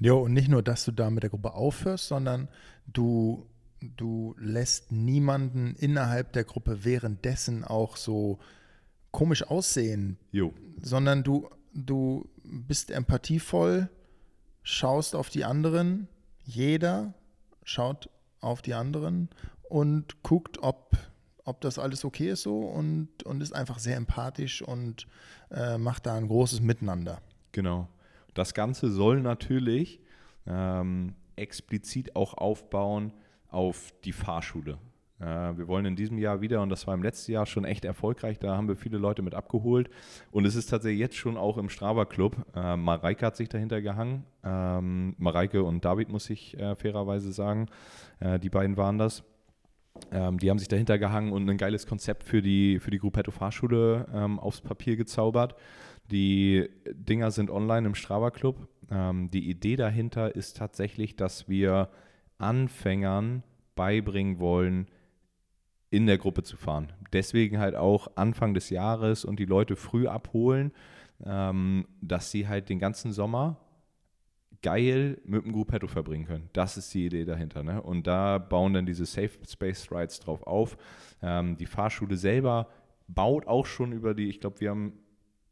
Jo, und nicht nur, dass du da mit der Gruppe aufhörst, sondern du, du lässt niemanden innerhalb der Gruppe währenddessen auch so komisch aussehen, jo. sondern du, du bist empathievoll, schaust auf die anderen, jeder schaut auf die anderen und guckt, ob, ob das alles okay ist so und, und ist einfach sehr empathisch und äh, macht da ein großes Miteinander. Genau. Das Ganze soll natürlich ähm, explizit auch aufbauen auf die Fahrschule. Äh, wir wollen in diesem Jahr wieder, und das war im letzten Jahr schon echt erfolgreich, da haben wir viele Leute mit abgeholt. Und es ist tatsächlich jetzt schon auch im Strava Club. Äh, Mareike hat sich dahinter gehangen. Ähm, Mareike und David, muss ich äh, fairerweise sagen. Äh, die beiden waren das. Ähm, die haben sich dahinter gehangen und ein geiles Konzept für die, für die Gruppetto Fahrschule ähm, aufs Papier gezaubert. Die Dinger sind online im Strava Club. Ähm, die Idee dahinter ist tatsächlich, dass wir Anfängern beibringen wollen, in der Gruppe zu fahren. Deswegen halt auch Anfang des Jahres und die Leute früh abholen, ähm, dass sie halt den ganzen Sommer geil mit dem Gruppetto verbringen können. Das ist die Idee dahinter. Ne? Und da bauen dann diese Safe Space Rides drauf auf. Ähm, die Fahrschule selber baut auch schon über die, ich glaube, wir haben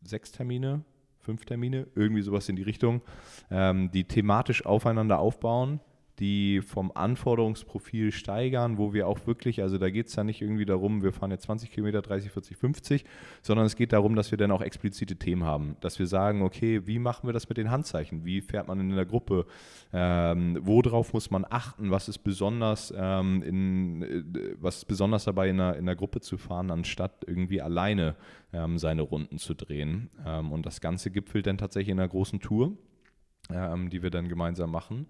sechs Termine, fünf Termine, irgendwie sowas in die Richtung, ähm, die thematisch aufeinander aufbauen die vom Anforderungsprofil steigern, wo wir auch wirklich, also da geht es ja nicht irgendwie darum, wir fahren jetzt 20 Kilometer, 30, 40, 50, sondern es geht darum, dass wir dann auch explizite Themen haben, dass wir sagen, okay, wie machen wir das mit den Handzeichen? Wie fährt man in der Gruppe? Ähm, worauf muss man achten? Was ist besonders, ähm, in, äh, was ist besonders dabei, in der, in der Gruppe zu fahren, anstatt irgendwie alleine ähm, seine Runden zu drehen? Ähm, und das Ganze gipfelt dann tatsächlich in einer großen Tour, ähm, die wir dann gemeinsam machen.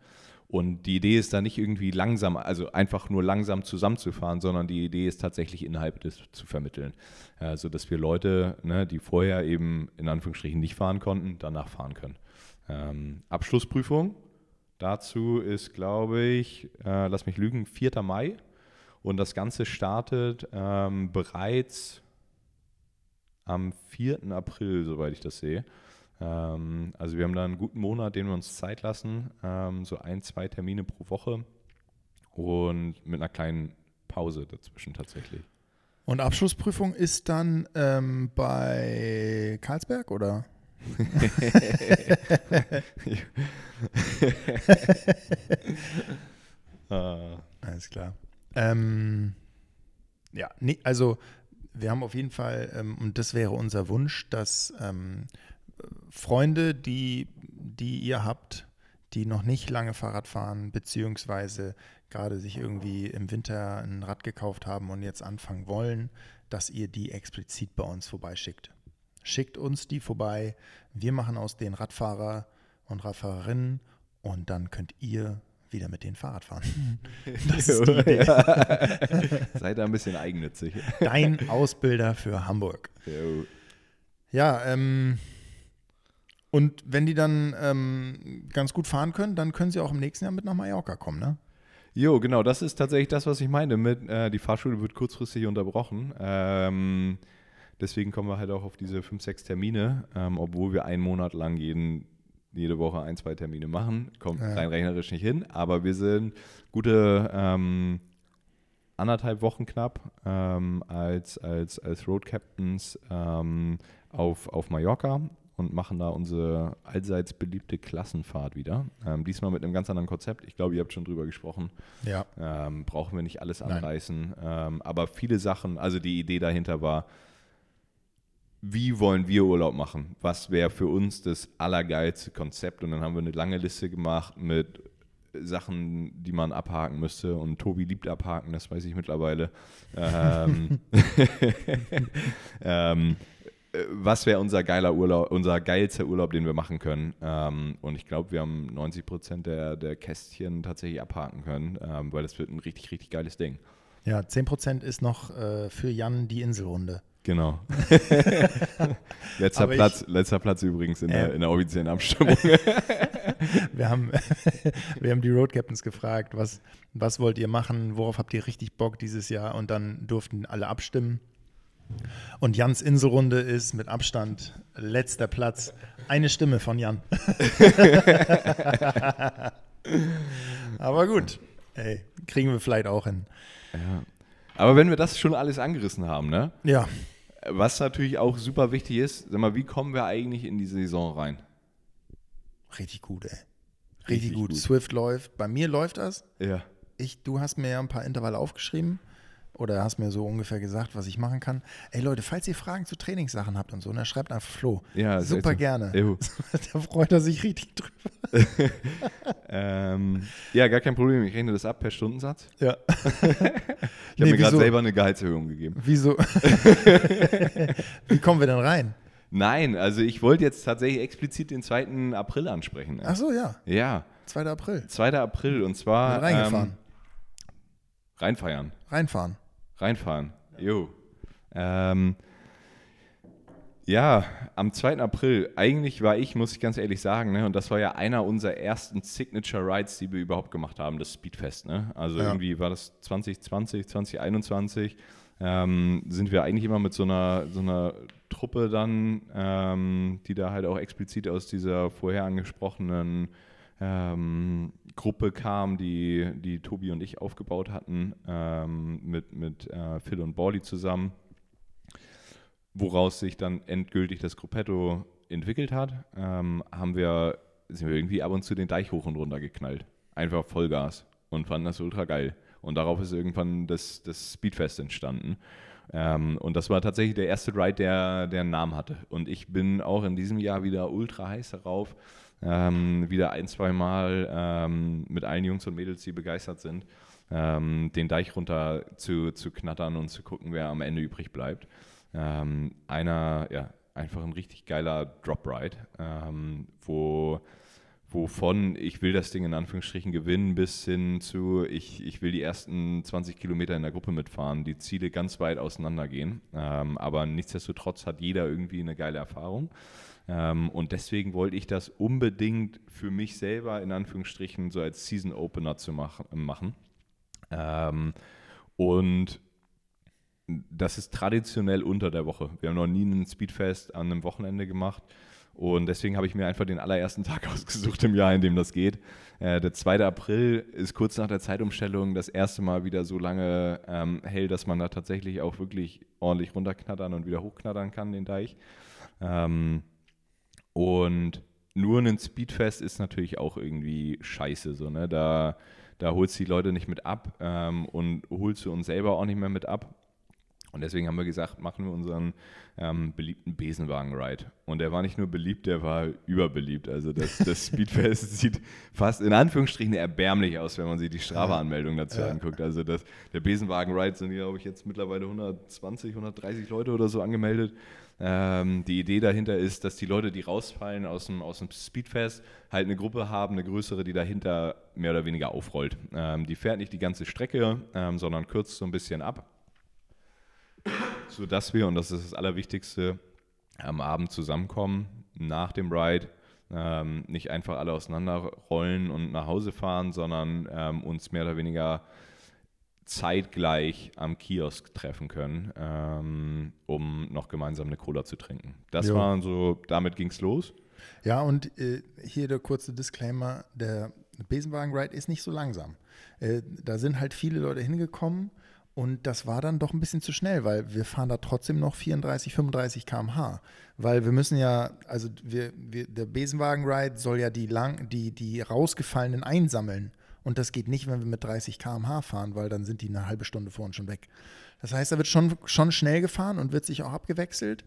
Und die Idee ist da nicht irgendwie langsam, also einfach nur langsam zusammenzufahren, sondern die Idee ist tatsächlich innerhalb des zu vermitteln. Äh, sodass wir Leute, ne, die vorher eben in Anführungsstrichen nicht fahren konnten, danach fahren können. Ähm, Abschlussprüfung dazu ist, glaube ich, äh, lass mich lügen, 4. Mai. Und das Ganze startet ähm, bereits am 4. April, soweit ich das sehe. Ähm, also wir haben da einen guten Monat, den wir uns Zeit lassen, ähm, so ein, zwei Termine pro Woche und mit einer kleinen Pause dazwischen tatsächlich. Und Abschlussprüfung ist dann ähm, bei Karlsberg oder? [LAUGHS] ah. Alles klar. Ähm, ja, nee, also wir haben auf jeden Fall, ähm, und das wäre unser Wunsch, dass ähm, Freunde, die, die ihr habt, die noch nicht lange Fahrrad fahren, beziehungsweise gerade sich irgendwie im Winter ein Rad gekauft haben und jetzt anfangen wollen, dass ihr die explizit bei uns vorbeischickt. Schickt uns die vorbei. Wir machen aus den Radfahrer und Radfahrerinnen und dann könnt ihr wieder mit den Fahrrad fahren. [LAUGHS] Das ist die Idee. [LAUGHS] Seid da ein bisschen eigennützig. Dein Ausbilder für Hamburg. Jo. Ja, ähm, und wenn die dann ähm, ganz gut fahren können, dann können sie auch im nächsten Jahr mit nach Mallorca kommen, ne? Jo, genau, das ist tatsächlich das, was ich meine mit, äh, die Fahrschule wird kurzfristig unterbrochen. Ähm, deswegen kommen wir halt auch auf diese fünf, sechs Termine, ähm, obwohl wir einen Monat lang jeden, jede Woche ein, zwei Termine machen. Kommt ja. rein rechnerisch nicht hin, aber wir sind gute ähm, anderthalb Wochen knapp ähm, als, als, als Road Captains ähm, auf, auf Mallorca und machen da unsere allseits beliebte Klassenfahrt wieder. Ähm, diesmal mit einem ganz anderen Konzept. Ich glaube, ihr habt schon drüber gesprochen. Ja. Ähm, brauchen wir nicht alles anreißen. Ähm, aber viele Sachen, also die Idee dahinter war, wie wollen wir Urlaub machen? Was wäre für uns das allergeilste Konzept? Und dann haben wir eine lange Liste gemacht mit Sachen, die man abhaken müsste. Und Tobi liebt abhaken, das weiß ich mittlerweile. ähm, [LAUGHS] [LAUGHS] ähm, was wäre unser geiler Urlaub, unser geilster Urlaub, den wir machen können? Ähm, und ich glaube, wir haben 90 Prozent der, der Kästchen tatsächlich abhaken können, ähm, weil das wird ein richtig, richtig geiles Ding. Ja, 10 Prozent ist noch äh, für Jan die Inselrunde. Genau. [LAUGHS] letzter, Platz, ich, letzter Platz übrigens in, äh, der, in der offiziellen Abstimmung. [LAUGHS] wir, haben, [LAUGHS] wir haben die Road Captains gefragt, was, was wollt ihr machen, worauf habt ihr richtig Bock dieses Jahr? Und dann durften alle abstimmen. Und Jans Inselrunde ist mit Abstand letzter Platz. Eine Stimme von Jan. [LAUGHS] Aber gut, ey, kriegen wir vielleicht auch hin. Ja. Aber wenn wir das schon alles angerissen haben, ne? Ja. Was natürlich auch super wichtig ist, sag mal, wie kommen wir eigentlich in die Saison rein? Richtig gut, ey. Richtig, Richtig gut. gut. Swift läuft. Bei mir läuft das. Ja. Ich, du hast mir ja ein paar Intervalle aufgeschrieben oder hast mir so ungefähr gesagt, was ich machen kann. Ey Leute, falls ihr Fragen zu Trainingssachen habt und so, dann schreibt einfach Flo. Ja, super gerne. [LAUGHS] da freut er sich richtig drüber. [LAUGHS] ähm, ja, gar kein Problem. Ich rechne das ab per Stundensatz. Ja. [LAUGHS] ich habe nee, mir gerade selber eine Gehaltserhöhung gegeben. Wieso? Wie kommen wir denn rein? Nein, also ich wollte jetzt tatsächlich explizit den 2. April ansprechen. Ne? Ach so, ja. Ja. 2. April. 2. April und zwar. Reingefahren. Ähm, reinfeiern. Reinfahren. Reinfahren. Jo. Ähm, ja, am 2. April, eigentlich war ich, muss ich ganz ehrlich sagen, ne, und das war ja einer unserer ersten Signature Rides, die wir überhaupt gemacht haben, das Speedfest. Ne? Also ja. irgendwie war das 2020, 2021, ähm, sind wir eigentlich immer mit so einer, so einer Truppe dann, ähm, die da halt auch explizit aus dieser vorher angesprochenen ähm, Gruppe kam, die, die Tobi und ich aufgebaut hatten, ähm, mit, mit äh, Phil und Borley zusammen, woraus sich dann endgültig das Gruppetto entwickelt hat, ähm, haben wir, sind wir irgendwie ab und zu den Deich hoch und runter geknallt. Einfach Vollgas und fanden das ultra geil. Und darauf ist irgendwann das, das Speedfest entstanden. Ähm, und das war tatsächlich der erste Ride, der, der einen Namen hatte. Und ich bin auch in diesem Jahr wieder ultra heiß darauf, ähm, wieder ein, zwei Mal ähm, mit allen Jungs und Mädels, die begeistert sind, ähm, den Deich runter zu, zu knattern und zu gucken, wer am Ende übrig bleibt. Ähm, einer, ja, einfach ein richtig geiler Drop Ride, ähm, wo wovon ich will das Ding in Anführungsstrichen gewinnen, bis hin zu ich, ich will die ersten 20 Kilometer in der Gruppe mitfahren, die Ziele ganz weit auseinandergehen. Ähm, aber nichtsdestotrotz hat jeder irgendwie eine geile Erfahrung. Ähm, und deswegen wollte ich das unbedingt für mich selber in Anführungsstrichen so als Season Opener zu mach, machen. Ähm, und das ist traditionell unter der Woche. Wir haben noch nie einen Speedfest an einem Wochenende gemacht. Und deswegen habe ich mir einfach den allerersten [LAUGHS] Tag ausgesucht im Jahr, in dem das geht. Äh, der 2. April ist kurz nach der Zeitumstellung das erste Mal wieder so lange ähm, hell, dass man da tatsächlich auch wirklich ordentlich runterknattern und wieder hochknattern kann, den Deich. Ähm, und nur ein Speedfest ist natürlich auch irgendwie scheiße. So, ne? da, da holst du die Leute nicht mit ab ähm, und holst du uns selber auch nicht mehr mit ab. Und deswegen haben wir gesagt, machen wir unseren ähm, beliebten Besenwagen-Ride. Und der war nicht nur beliebt, der war überbeliebt. Also das, das [LAUGHS] Speedfest sieht fast in Anführungsstrichen erbärmlich aus, wenn man sich die Strava-Anmeldung dazu ja. anguckt. Also das, der Besenwagen-Ride sind, glaube ich, jetzt mittlerweile 120, 130 Leute oder so angemeldet. Ähm, die Idee dahinter ist, dass die Leute, die rausfallen aus dem, aus dem Speedfest, halt eine Gruppe haben, eine größere, die dahinter mehr oder weniger aufrollt. Ähm, die fährt nicht die ganze Strecke, ähm, sondern kürzt so ein bisschen ab, sodass wir, und das ist das Allerwichtigste, am Abend zusammenkommen, nach dem Ride, ähm, nicht einfach alle auseinanderrollen und nach Hause fahren, sondern ähm, uns mehr oder weniger zeitgleich am Kiosk treffen können, ähm, um noch gemeinsam eine Cola zu trinken. Das jo. war so, damit ging es los. Ja, und äh, hier der kurze Disclaimer: der Besenwagen-Ride ist nicht so langsam. Äh, da sind halt viele Leute hingekommen Und das war dann doch ein bisschen zu schnell, weil wir fahren da trotzdem noch 34, 35 km/h. Weil wir müssen ja, also wir, wir, der Besenwagen-Ride soll ja die, lang, die, die rausgefallenen einsammeln. Und das geht nicht, wenn wir mit 30 km/h fahren, weil dann sind die eine halbe Stunde vor uns schon weg. Das heißt, da wird schon, schon schnell gefahren und wird sich auch abgewechselt.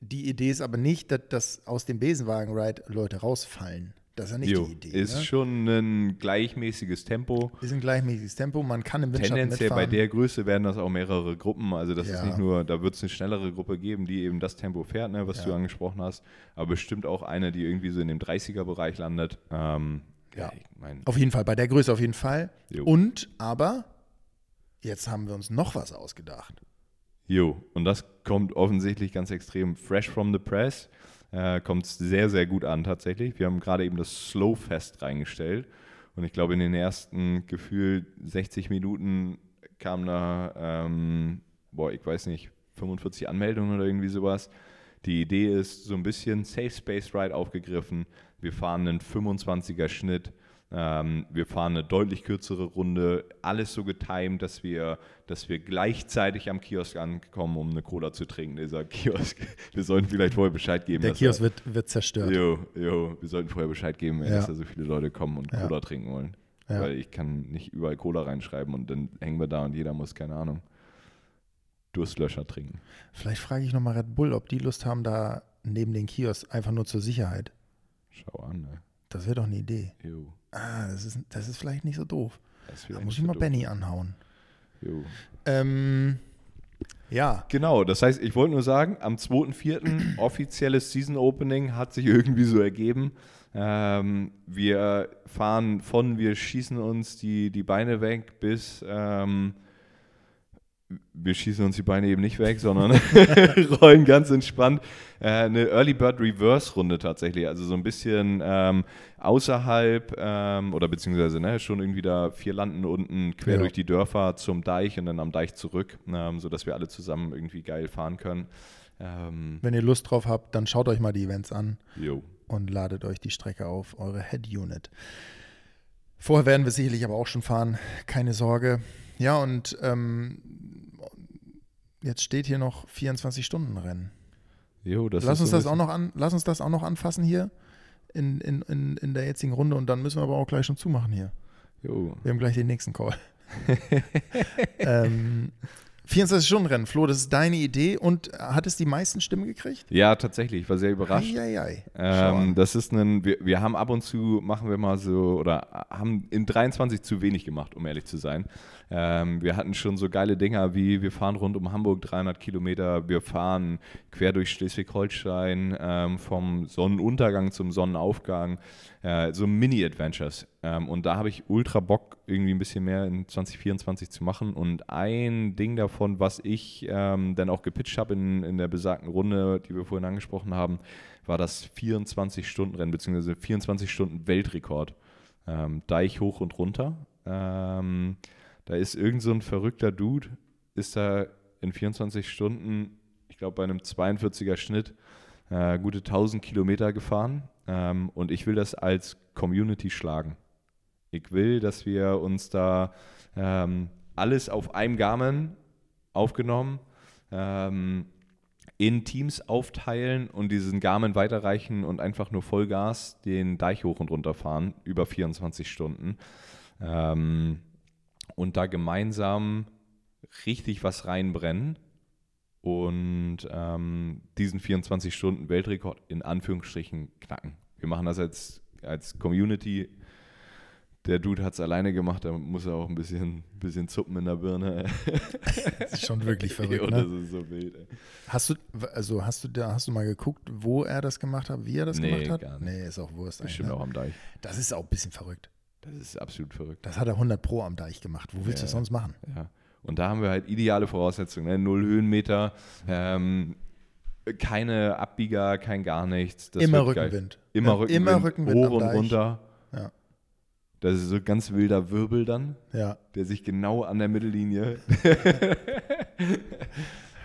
Die Idee ist aber nicht, dass, dass aus dem Besenwagen-Ride Leute rausfallen. Das ist ja nicht Jo, die Idee. ist ne? schon ein gleichmäßiges Tempo. Ist ein gleichmäßiges Tempo, man kann im Windschatten Tendenziell bei mitfahren. der Größe werden das auch mehrere Gruppen. Also das ist Ja. nicht nur, da wird es eine schnellere Gruppe geben, die eben das Tempo fährt, ne, was Ja. du angesprochen hast, aber bestimmt auch eine, die irgendwie so in dem 30er-Bereich landet. Ähm, Ja. ich mein, Auf jeden Fall, bei der Größe auf jeden Fall. Jo. Und, aber, jetzt haben wir uns noch was ausgedacht. Jo, und das kommt offensichtlich ganz extrem fresh from the press. Äh, kommt sehr, sehr gut an tatsächlich. Wir haben gerade eben das Slow Fest reingestellt. Und ich glaube, in den ersten gefühlt 60 Minuten kamen da, ähm, boah, ich weiß nicht, 45 Anmeldungen oder irgendwie sowas. Die Idee ist so ein bisschen Safe Space Ride aufgegriffen. Wir fahren einen 25er Schnitt. Ähm, wir fahren eine deutlich kürzere Runde. Alles so getimed, dass wir, dass wir gleichzeitig am Kiosk ankommen, um eine Cola zu trinken. Dieser Kiosk, [LAUGHS] wir sollten vielleicht vorher Bescheid geben. Der Kiosk er- wird, wird zerstört. Jo, jo, wir sollten vorher Bescheid geben, Ja. dass da so viele Leute kommen und Ja. Cola trinken wollen. Ja. Weil ich kann nicht überall Cola reinschreiben und dann hängen wir da und jeder muss, keine Ahnung, Durstlöscher trinken. Vielleicht frage ich nochmal Red Bull, ob die Lust haben, da neben den Kiosk einfach nur zur Sicherheit. Schau an, ne? Das wäre doch eine Idee. Jo. Ah, das ist, das ist vielleicht nicht so doof. Da muss ich mal doof. Benny anhauen. Jo. Ähm, ja, Genau, das heißt, ich wollte nur sagen, am 2.4. [CLEARS THROAT] offizielles Season Opening hat sich irgendwie so ergeben. Ähm, wir fahren von, wir schießen uns die, die Beine weg bis, ähm, wir schießen uns die Beine eben nicht weg, sondern [LAUGHS] [LAUGHS] rollen ganz entspannt äh, eine Early Bird Reverse Runde tatsächlich. Also so ein bisschen ähm, außerhalb ähm, oder beziehungsweise ne, schon irgendwie da vier landen unten quer Ja. durch die Dörfer zum Deich und dann am Deich zurück, ähm, sodass wir alle zusammen irgendwie geil fahren können. Ähm, wenn ihr Lust drauf habt, dann schaut euch mal die Events an jo. und ladet euch die Strecke auf eure Head Unit. Vorher werden wir sicherlich aber auch schon fahren, keine Sorge. Ja, und ähm, jetzt steht hier noch 24-Stunden-Rennen. Jo, das Lass ist uns so das auch noch an, lass uns das auch noch anfassen hier in, in, in, in der jetzigen Runde und dann müssen wir aber auch gleich schon zumachen hier. Jo. Wir haben gleich den nächsten Call. [LAUGHS] ähm, 24-Stunden-Rennen, Flo, das ist deine Idee und hat es die meisten Stimmen gekriegt? Ja, tatsächlich, ich war sehr überrascht. Eieiei. Schau Ähm, an. das ist ein, wir, wir haben ab und zu, machen wir mal so, oder haben in 23 zu wenig gemacht, um ehrlich zu sein. Ähm, wir hatten schon so geile Dinger wie, wir fahren rund um Hamburg 300 Kilometer, wir fahren quer durch Schleswig-Holstein ähm, vom Sonnenuntergang zum Sonnenaufgang, äh, so Mini-Adventures. Ähm, und da habe ich ultra Bock, irgendwie ein bisschen mehr in 2024 zu machen. Und ein Ding davon, was ich ähm, dann auch gepitcht habe in, in der besagten Runde, die wir vorhin angesprochen haben, war das 24-Stunden-Rennen, beziehungsweise 24-Stunden-Weltrekord. Ähm, Deich hoch und runter. Ähm, da ist irgend so ein verrückter Dude, ist da in 24 Stunden, ich glaube bei einem 42er Schnitt, äh, gute 1000 Kilometer gefahren. Ähm, und ich will das als Community schlagen. Ich will, dass wir uns da ähm, alles auf einem Garmin aufgenommen, ähm, in Teams aufteilen und diesen Garmin weiterreichen und einfach nur Vollgas den Deich hoch und runter fahren, über 24 Stunden. Ähm, und da gemeinsam richtig was reinbrennen und ähm, diesen 24-Stunden-Weltrekord in Anführungsstrichen knacken. Wir machen das als, als Community. Der Dude hat es alleine gemacht, da muss er auch ein bisschen, bisschen zuppen in der Birne. [LAUGHS] Das ist schon wirklich [LAUGHS] verrückt, ne? Das ist so wild. Ey. Hast du, also hast du da, hast du mal geguckt, wo er das gemacht hat, wie er das Nee, gemacht hat? gar nicht. Nee, ist auch Wurst eigentlich. Bestimmt Ne? auch am Deich. Das ist auch ein bisschen verrückt. Das ist absolut verrückt. Das hat er 100 Pro am Deich gemacht. Wo willst du Ja. das sonst machen? Ja. Und da haben wir halt ideale Voraussetzungen. Ne? Null Höhenmeter, ähm, keine Abbieger, kein gar nichts. Das immer. Rückenwind. Immer Ja, Rückenwind, Immer Rückenwind hoch und runter. Ja. Das ist so ein ganz wilder Wirbel dann, Ja. der sich genau an der Mittellinie. [LAUGHS] [LAUGHS]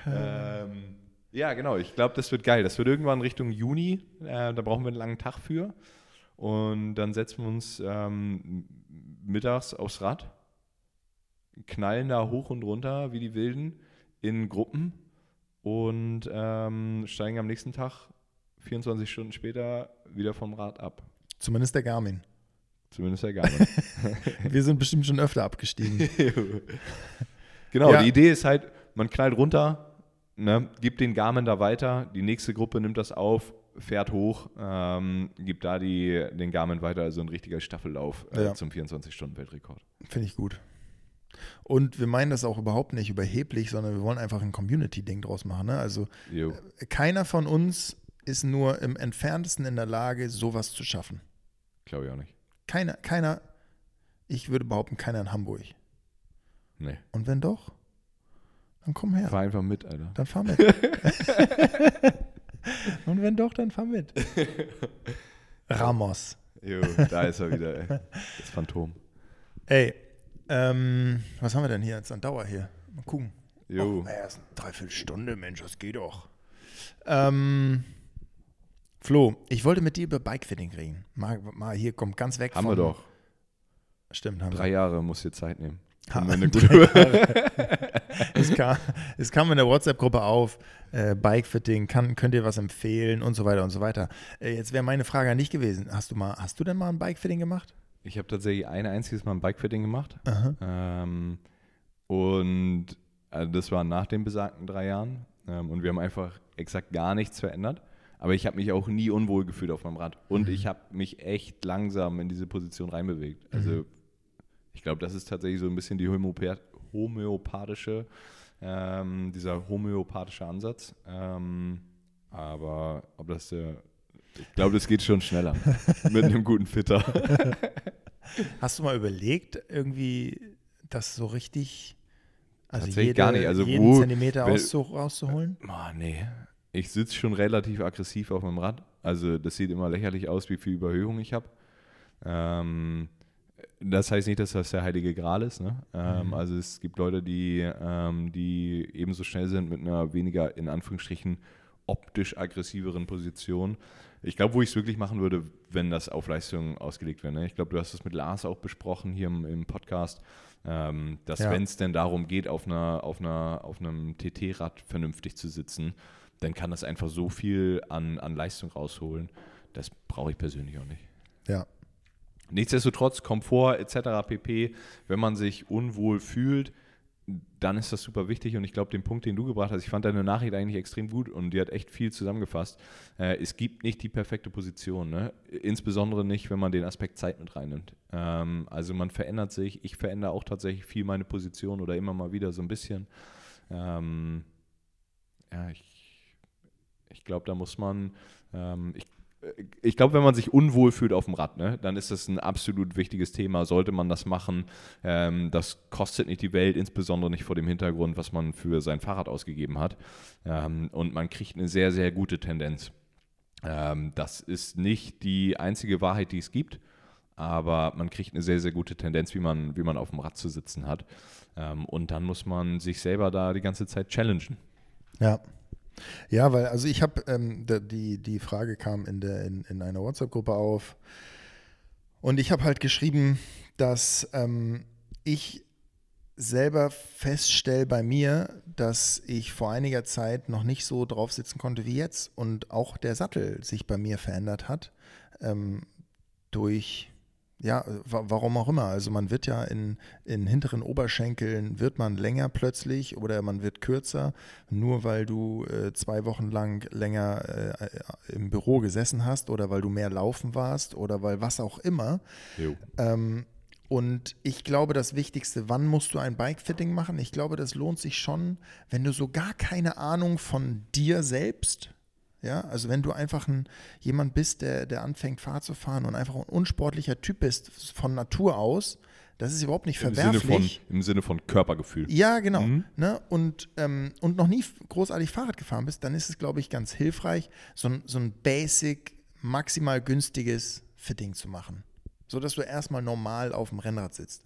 ähm, ja, genau. Ich glaube, das wird geil. Das wird irgendwann Richtung Juni. Äh, da brauchen wir einen langen Tag für. Und dann setzen wir uns ähm, mittags aufs Rad. knallen da hoch und runter wie die Wilden in Gruppen und ähm, steigen am nächsten Tag 24 Stunden später wieder vom Rad ab. Zumindest der Garmin. Zumindest der Garmin. [LAUGHS] Wir sind bestimmt schon öfter abgestiegen. [LAUGHS] genau, Ja. die Idee ist halt, man knallt runter, ne, gibt den Garmin da weiter, die nächste Gruppe nimmt das auf, fährt hoch, ähm, gibt da die, den Garmin weiter, also ein richtiger Staffellauf äh, Ja. zum 24-Stunden-Weltrekord. Finde ich gut. Und wir meinen das auch überhaupt nicht überheblich, sondern wir wollen einfach ein Community-Ding draus machen. Ne? Also Jo. keiner von uns ist nur im entferntesten in der Lage, sowas zu schaffen. Glaube ich auch nicht. Keiner, keiner, ich würde behaupten, keiner in Hamburg. Nee. Und wenn doch, dann komm her. Fahr einfach mit, Alter. Dann fahr mit. [LAUGHS] [LAUGHS] Und wenn doch, dann fahr mit. [LAUGHS] Ramos. Jo, da ist er wieder, ey. Das Phantom. Ey, ähm, was haben wir denn hier jetzt an Dauer hier? Mal gucken. Jo. Oh, naja, ist eine Dreiviertelstunde, Mensch, das geht doch. Ähm, Flo, ich wollte mit dir über Bikefitting reden. Mal, mal hier, kommt ganz weg Haben wir doch. Stimmt, haben Drei Jahre muss dir Zeit nehmen. Wir eine gute es, kam, es kam in der WhatsApp-Gruppe auf, äh, Bikefitting, kann, könnt ihr was empfehlen und so weiter und so weiter. Äh, jetzt wäre meine Frage an dich gewesen. Hast du mal, hast du denn mal ein Bikefitting gemacht? Ich habe tatsächlich ein einziges Mal ein Bikefitting gemacht. Ähm, und also das war nach den besagten drei Jahren. Ähm, und wir haben einfach exakt gar nichts verändert. Aber ich habe mich auch nie unwohl gefühlt auf meinem Rad. Und ich habe mich echt langsam in diese Position reinbewegt. Also ich glaube, das ist tatsächlich so ein bisschen die homöopath homöopathische, ähm, dieser homöopathische Ansatz. Ähm, aber ob das der, ich glaube, das geht schon schneller [LAUGHS] mit einem guten Fitter. [LAUGHS] Hast du mal überlegt, irgendwie das so richtig, also Tatsächlich jede, gar nicht. Also jeden wo- Zentimeter wel- auszu, rauszuholen? Oh, nee. Ich sitze schon relativ aggressiv auf meinem Rad. Also das sieht immer lächerlich aus, wie viel Überhöhung ich habe. Ähm, das heißt nicht, dass das der heilige Gral ist. Ne? Ähm, Mhm. Also es gibt Leute, die, ähm, die ebenso schnell sind mit einer weniger, in Anführungsstrichen, optisch aggressiveren Position. Ich glaube, wo ich es wirklich machen würde, wenn das auf Leistung ausgelegt wäre. Ne? Ich glaube, du hast das mit Lars auch besprochen hier im, im Podcast, ähm, dass Ja. wenn es denn darum geht, auf, einer, auf, einer, auf einem TT-Rad vernünftig zu sitzen, dann kann das einfach so viel an, an Leistung rausholen. Das brauche ich persönlich auch nicht. Ja. Nichtsdestotrotz, Komfort etc. pp., wenn man sich unwohl fühlt, dann ist das super wichtig und ich glaube, den Punkt, den du gebracht hast, ich fand deine Nachricht eigentlich extrem gut und die hat echt viel zusammengefasst. Äh, es gibt nicht die perfekte Position, ne? insbesondere nicht, wenn man den Aspekt Zeit mit reinnimmt. Ähm, also man verändert sich, ich verändere auch tatsächlich viel meine Position oder immer mal wieder so ein bisschen. Ähm, ja, ich, ich glaube, da muss man, ähm, ich ich glaube, wenn man sich unwohl fühlt auf dem Rad, ne, dann ist das ein absolut wichtiges Thema. Sollte man das machen, ähm, das kostet nicht die Welt, insbesondere nicht vor dem Hintergrund, was man für sein Fahrrad ausgegeben hat. Ähm, und man kriegt eine sehr, sehr gute Tendenz. Ähm, das ist nicht die einzige Wahrheit, die es gibt, aber man kriegt eine sehr, sehr gute Tendenz, wie man, wie man auf dem Rad zu sitzen hat. Ähm, und dann muss man sich selber da die ganze Zeit challengen. Ja. Ja, weil, also ich habe, ähm, die, die Frage kam in, der, in, in einer WhatsApp-Gruppe auf. Und ich habe halt geschrieben, dass ähm, ich selber feststelle bei mir, dass ich vor einiger Zeit noch nicht so drauf sitzen konnte wie jetzt. Und auch der Sattel sich bei mir verändert hat ähm, durch, ja, wa warum auch immer. Also man wird ja in, in hinteren Oberschenkeln, wird man länger plötzlich oder man wird kürzer, nur weil du äh, zwei Wochen lang länger äh, im Büro gesessen hast oder weil du mehr laufen warst oder weil was auch immer. Ähm, und ich glaube, das Wichtigste, wann musst du ein Bike-Fitting machen? Ich glaube, das lohnt sich schon, wenn du so gar keine Ahnung von dir selbst, ja, also wenn du einfach ein, jemand bist, der, der anfängt Fahrrad zu fahren und einfach ein unsportlicher Typ bist von Natur aus, das ist überhaupt nicht Im Sinne, verwerflich. von, Im Sinne von Körpergefühl. Ja, genau. Mhm. Ne? Und, ähm, und noch nie großartig Fahrrad gefahren bist, dann ist es, glaube ich, ganz hilfreich, so ein, so ein basic, maximal günstiges Fitting zu machen. So dass du erstmal normal auf dem Rennrad sitzt.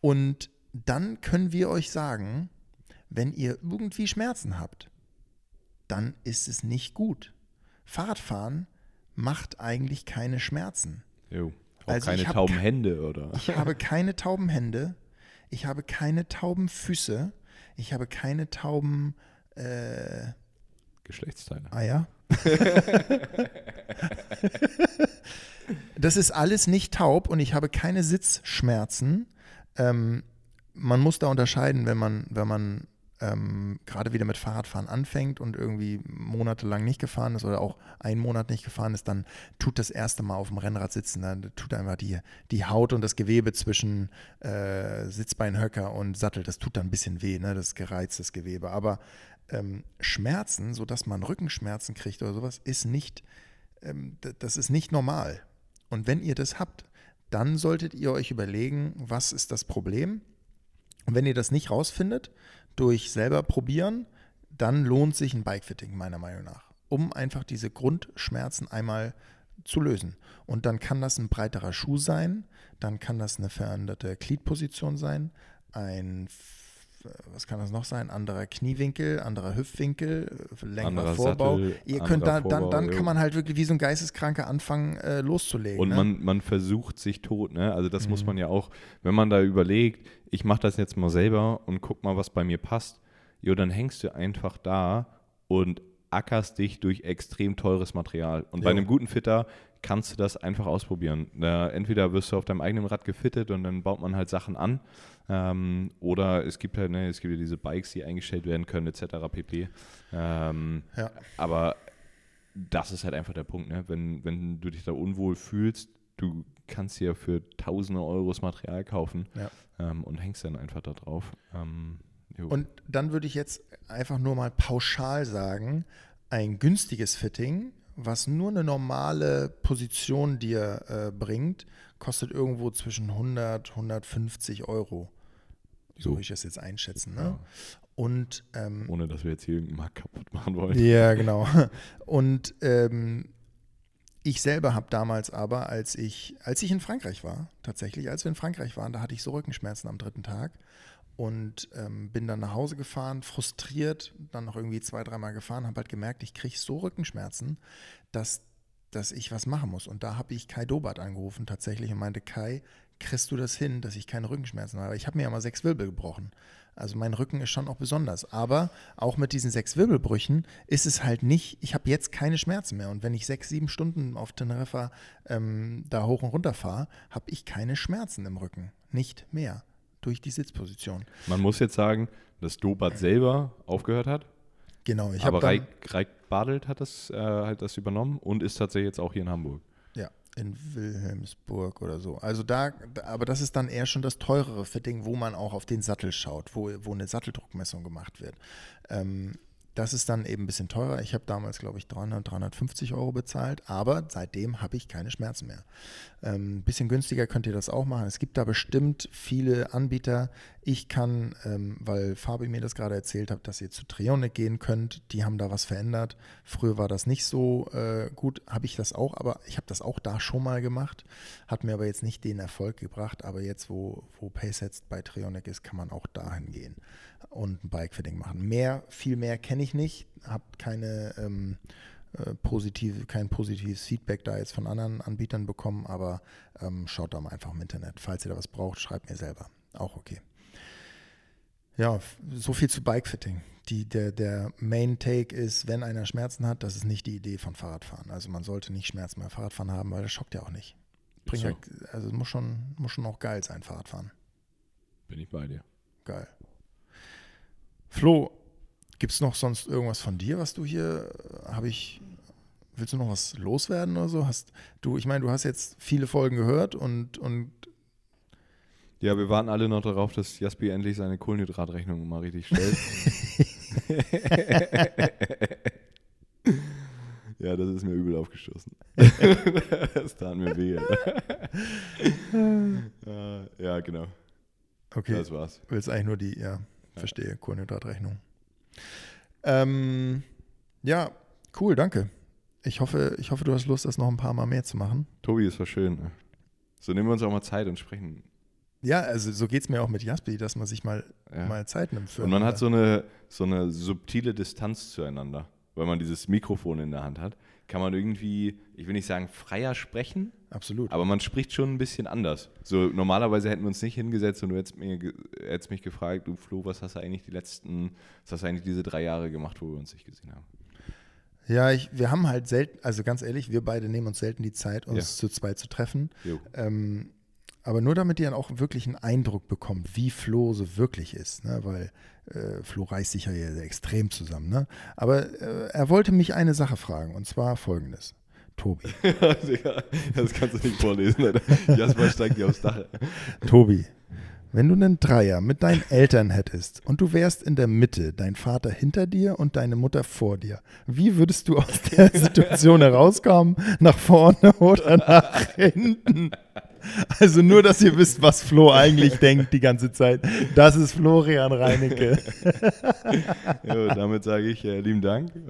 Und dann können wir euch sagen, wenn ihr irgendwie Schmerzen habt, dann ist es nicht gut. Fahrradfahren macht eigentlich keine Schmerzen. Jo. Auch Also keine tauben Hände, oder? Ich habe keine tauben Hände. ich habe keine tauben Füße, ich habe keine tauben äh, Geschlechtsteile. Eier. [LAUGHS] das ist alles nicht taub und ich habe keine Sitzschmerzen. Ähm, man muss da unterscheiden, wenn man, wenn man ähm, gerade wieder mit Fahrradfahren anfängt und irgendwie monatelang nicht gefahren ist oder auch einen Monat nicht gefahren ist, dann tut das erste Mal auf dem Rennrad sitzen, dann tut einfach die, die Haut und das Gewebe zwischen äh, Sitzbeinhöcker und Sattel, das tut dann ein bisschen weh, ne? das gereiztes Gewebe. Aber ähm, Schmerzen, sodass man Rückenschmerzen kriegt oder sowas, ist nicht, ähm, das ist nicht normal. Und wenn ihr das habt, dann solltet ihr euch überlegen, was ist das Problem? Und wenn ihr das nicht rausfindet, durch selber probieren, dann lohnt sich ein Bikefitting meiner Meinung nach, um einfach diese Grundschmerzen einmal zu lösen. Und dann kann das ein breiterer Schuh sein, dann kann das eine veränderte Gliedposition sein, ein was kann das noch sein? Anderer Kniewinkel, anderer Hüftwinkel, längerer anderer Vorbau. Sattel, Ihr könnt da, dann, dann kann man halt wirklich wie so ein Geisteskranker anfangen äh, loszulegen. Und ne? man, man versucht sich tot, ne? Also das mhm. muss man ja auch, wenn man da überlegt, ich mache das jetzt mal selber und guck mal, was bei mir passt, jo, dann hängst du einfach da und ackerst dich durch extrem teures Material. Und jo. bei einem guten Fitter kannst du das einfach ausprobieren. Da entweder wirst du auf deinem eigenen Rad gefittet und dann baut man halt Sachen an. Ähm, oder es gibt halt, ne, es gibt ja diese Bikes, die eingestellt werden können, etc. pp. Ähm, ja. Aber das ist halt einfach der Punkt, ne? Wenn, wenn du dich da unwohl fühlst, du kannst dir für tausende Euros Material kaufen ja. ähm, und hängst dann einfach da drauf. Ähm, und dann würde ich jetzt einfach nur mal pauschal sagen, ein günstiges Fitting was nur eine normale Position dir äh, bringt, kostet irgendwo zwischen 100, 150 Euro. So würde ich das jetzt einschätzen. Ne? Ja. Und, ähm, Ohne dass wir jetzt hier irgendeinen Markt kaputt machen wollen. Ja, genau. [LAUGHS] Und ähm, ich selber habe damals aber, als ich, als ich in Frankreich war, tatsächlich, als wir in Frankreich waren, da hatte ich so Rückenschmerzen am dritten Tag und ähm, bin dann nach Hause gefahren, frustriert, dann noch irgendwie zwei, dreimal gefahren, habe halt gemerkt, ich kriege so Rückenschmerzen, dass, dass ich was machen muss. Und da habe ich Kai Dobart angerufen tatsächlich und meinte, Kai, kriegst du das hin, dass ich keine Rückenschmerzen habe? Ich habe mir ja mal sechs Wirbel gebrochen. Also mein Rücken ist schon auch besonders. Aber auch mit diesen sechs Wirbelbrüchen ist es halt nicht, ich habe jetzt keine Schmerzen mehr. Und wenn ich sechs, sieben Stunden auf Teneriffa ähm, da hoch und runter fahre, habe ich keine Schmerzen im Rücken. Nicht mehr durch die Sitzposition. Man muss jetzt sagen, dass Dobart selber aufgehört hat. Genau, ich habe. Aber Reik, Reik Badelt hat das, äh, hat das übernommen und ist tatsächlich jetzt auch hier in Hamburg. Ja, in Wilhelmsburg oder so. Also da, aber das ist dann eher schon das teurere Fitting, wo man auch auf den Sattel schaut, wo, wo eine Satteldruckmessung gemacht wird. Ähm, das ist dann eben ein bisschen teurer. Ich habe damals, glaube ich, 300, 350 Euro bezahlt, aber seitdem habe ich keine Schmerzen mehr. Ein ähm, bisschen günstiger könnt ihr das auch machen. Es gibt da bestimmt viele Anbieter. Ich kann, ähm, weil Fabi mir das gerade erzählt hat, dass ihr zu Trionic gehen könnt. Die haben da was verändert. Früher war das nicht so äh, gut, habe ich das auch, aber ich habe das auch da schon mal gemacht. Hat mir aber jetzt nicht den Erfolg gebracht. Aber jetzt, wo, wo PaySets bei Trionic ist, kann man auch dahin gehen und ein Bikefitting machen. Mehr, viel mehr kenne ich nicht, habe keine ähm, äh, positive, kein positives Feedback da jetzt von anderen Anbietern bekommen, aber ähm, schaut da mal einfach im Internet. Falls ihr da was braucht, schreibt mir selber. Auch okay. Ja, so viel zu Bikefitting. Die, der, der Main Take ist, wenn einer Schmerzen hat, das ist nicht die Idee von Fahrradfahren. Also man sollte nicht Schmerzen beim Fahrradfahren haben, weil das schockt ja auch nicht. Bringt so. ja, also muss schon, muss schon auch geil sein, Fahrradfahren. Bin ich bei dir. Geil. Flo, gibt es noch sonst irgendwas von dir, was du hier, habe ich, willst du noch was loswerden oder so? Hast du, ich meine, du hast jetzt viele Folgen gehört und, und ja, wir warten alle noch darauf, dass Jaspi endlich seine Kohlenhydratrechnung mal richtig stellt. [LAUGHS] ja, das ist mir übel aufgestoßen. [LAUGHS] das tat mir weh. [LAUGHS] ja, genau. Okay. Das war's. Willst eigentlich nur die, ja. Verstehe, Kohlenhydratrechnung. Ähm, ja, cool, danke. Ich hoffe, ich hoffe, du hast Lust, das noch ein paar Mal mehr zu machen. Tobi, es war schön. So nehmen wir uns auch mal Zeit und sprechen. Ja, also so geht es mir auch mit Jaspi, dass man sich mal, ja. mal Zeit nimmt. und man hat so eine, so eine subtile Distanz zueinander. weil man dieses Mikrofon in der Hand hat, kann man irgendwie, ich will nicht sagen freier sprechen, Absolut. aber man spricht schon ein bisschen anders. So normalerweise hätten wir uns nicht hingesetzt und du hättest, mir, hättest mich gefragt, du Flo, was hast du eigentlich die letzten, was hast du eigentlich diese drei Jahre gemacht, wo wir uns nicht gesehen haben? Ja, ich, wir haben halt selten, also ganz ehrlich, wir beide nehmen uns selten die Zeit, uns zu zweit zu treffen. Ähm, aber nur damit ihr dann auch wirklich einen Eindruck bekommt, wie Flo so wirklich ist, ne? weil äh, Flo reißt sich ja hier extrem zusammen. Ne? Aber äh, er wollte mich eine Sache fragen und zwar folgendes. Tobi, [LAUGHS] das kannst du nicht vorlesen, Alter. Jasper steigt dir aufs Dach. Tobi, wenn du einen Dreier mit deinen Eltern hättest und du wärst in der Mitte, dein Vater hinter dir und deine Mutter vor dir, wie würdest du aus der [LAUGHS] Situation herauskommen? Nach vorne oder nach hinten? Also nur, dass ihr wisst, was Flo eigentlich denkt die ganze Zeit. Das ist Florian Reinecke. [LAUGHS] Jo, damit sage ich äh, lieben Dank. [LAUGHS]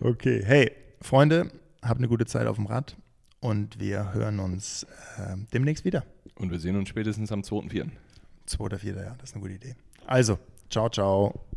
Okay, hey, Freunde, habt eine gute Zeit auf dem Rad und wir hören uns äh, demnächst wieder. Und wir sehen uns spätestens am 2.4. 2. oder 4. Ja, das ist eine gute Idee. Also, ciao, ciao.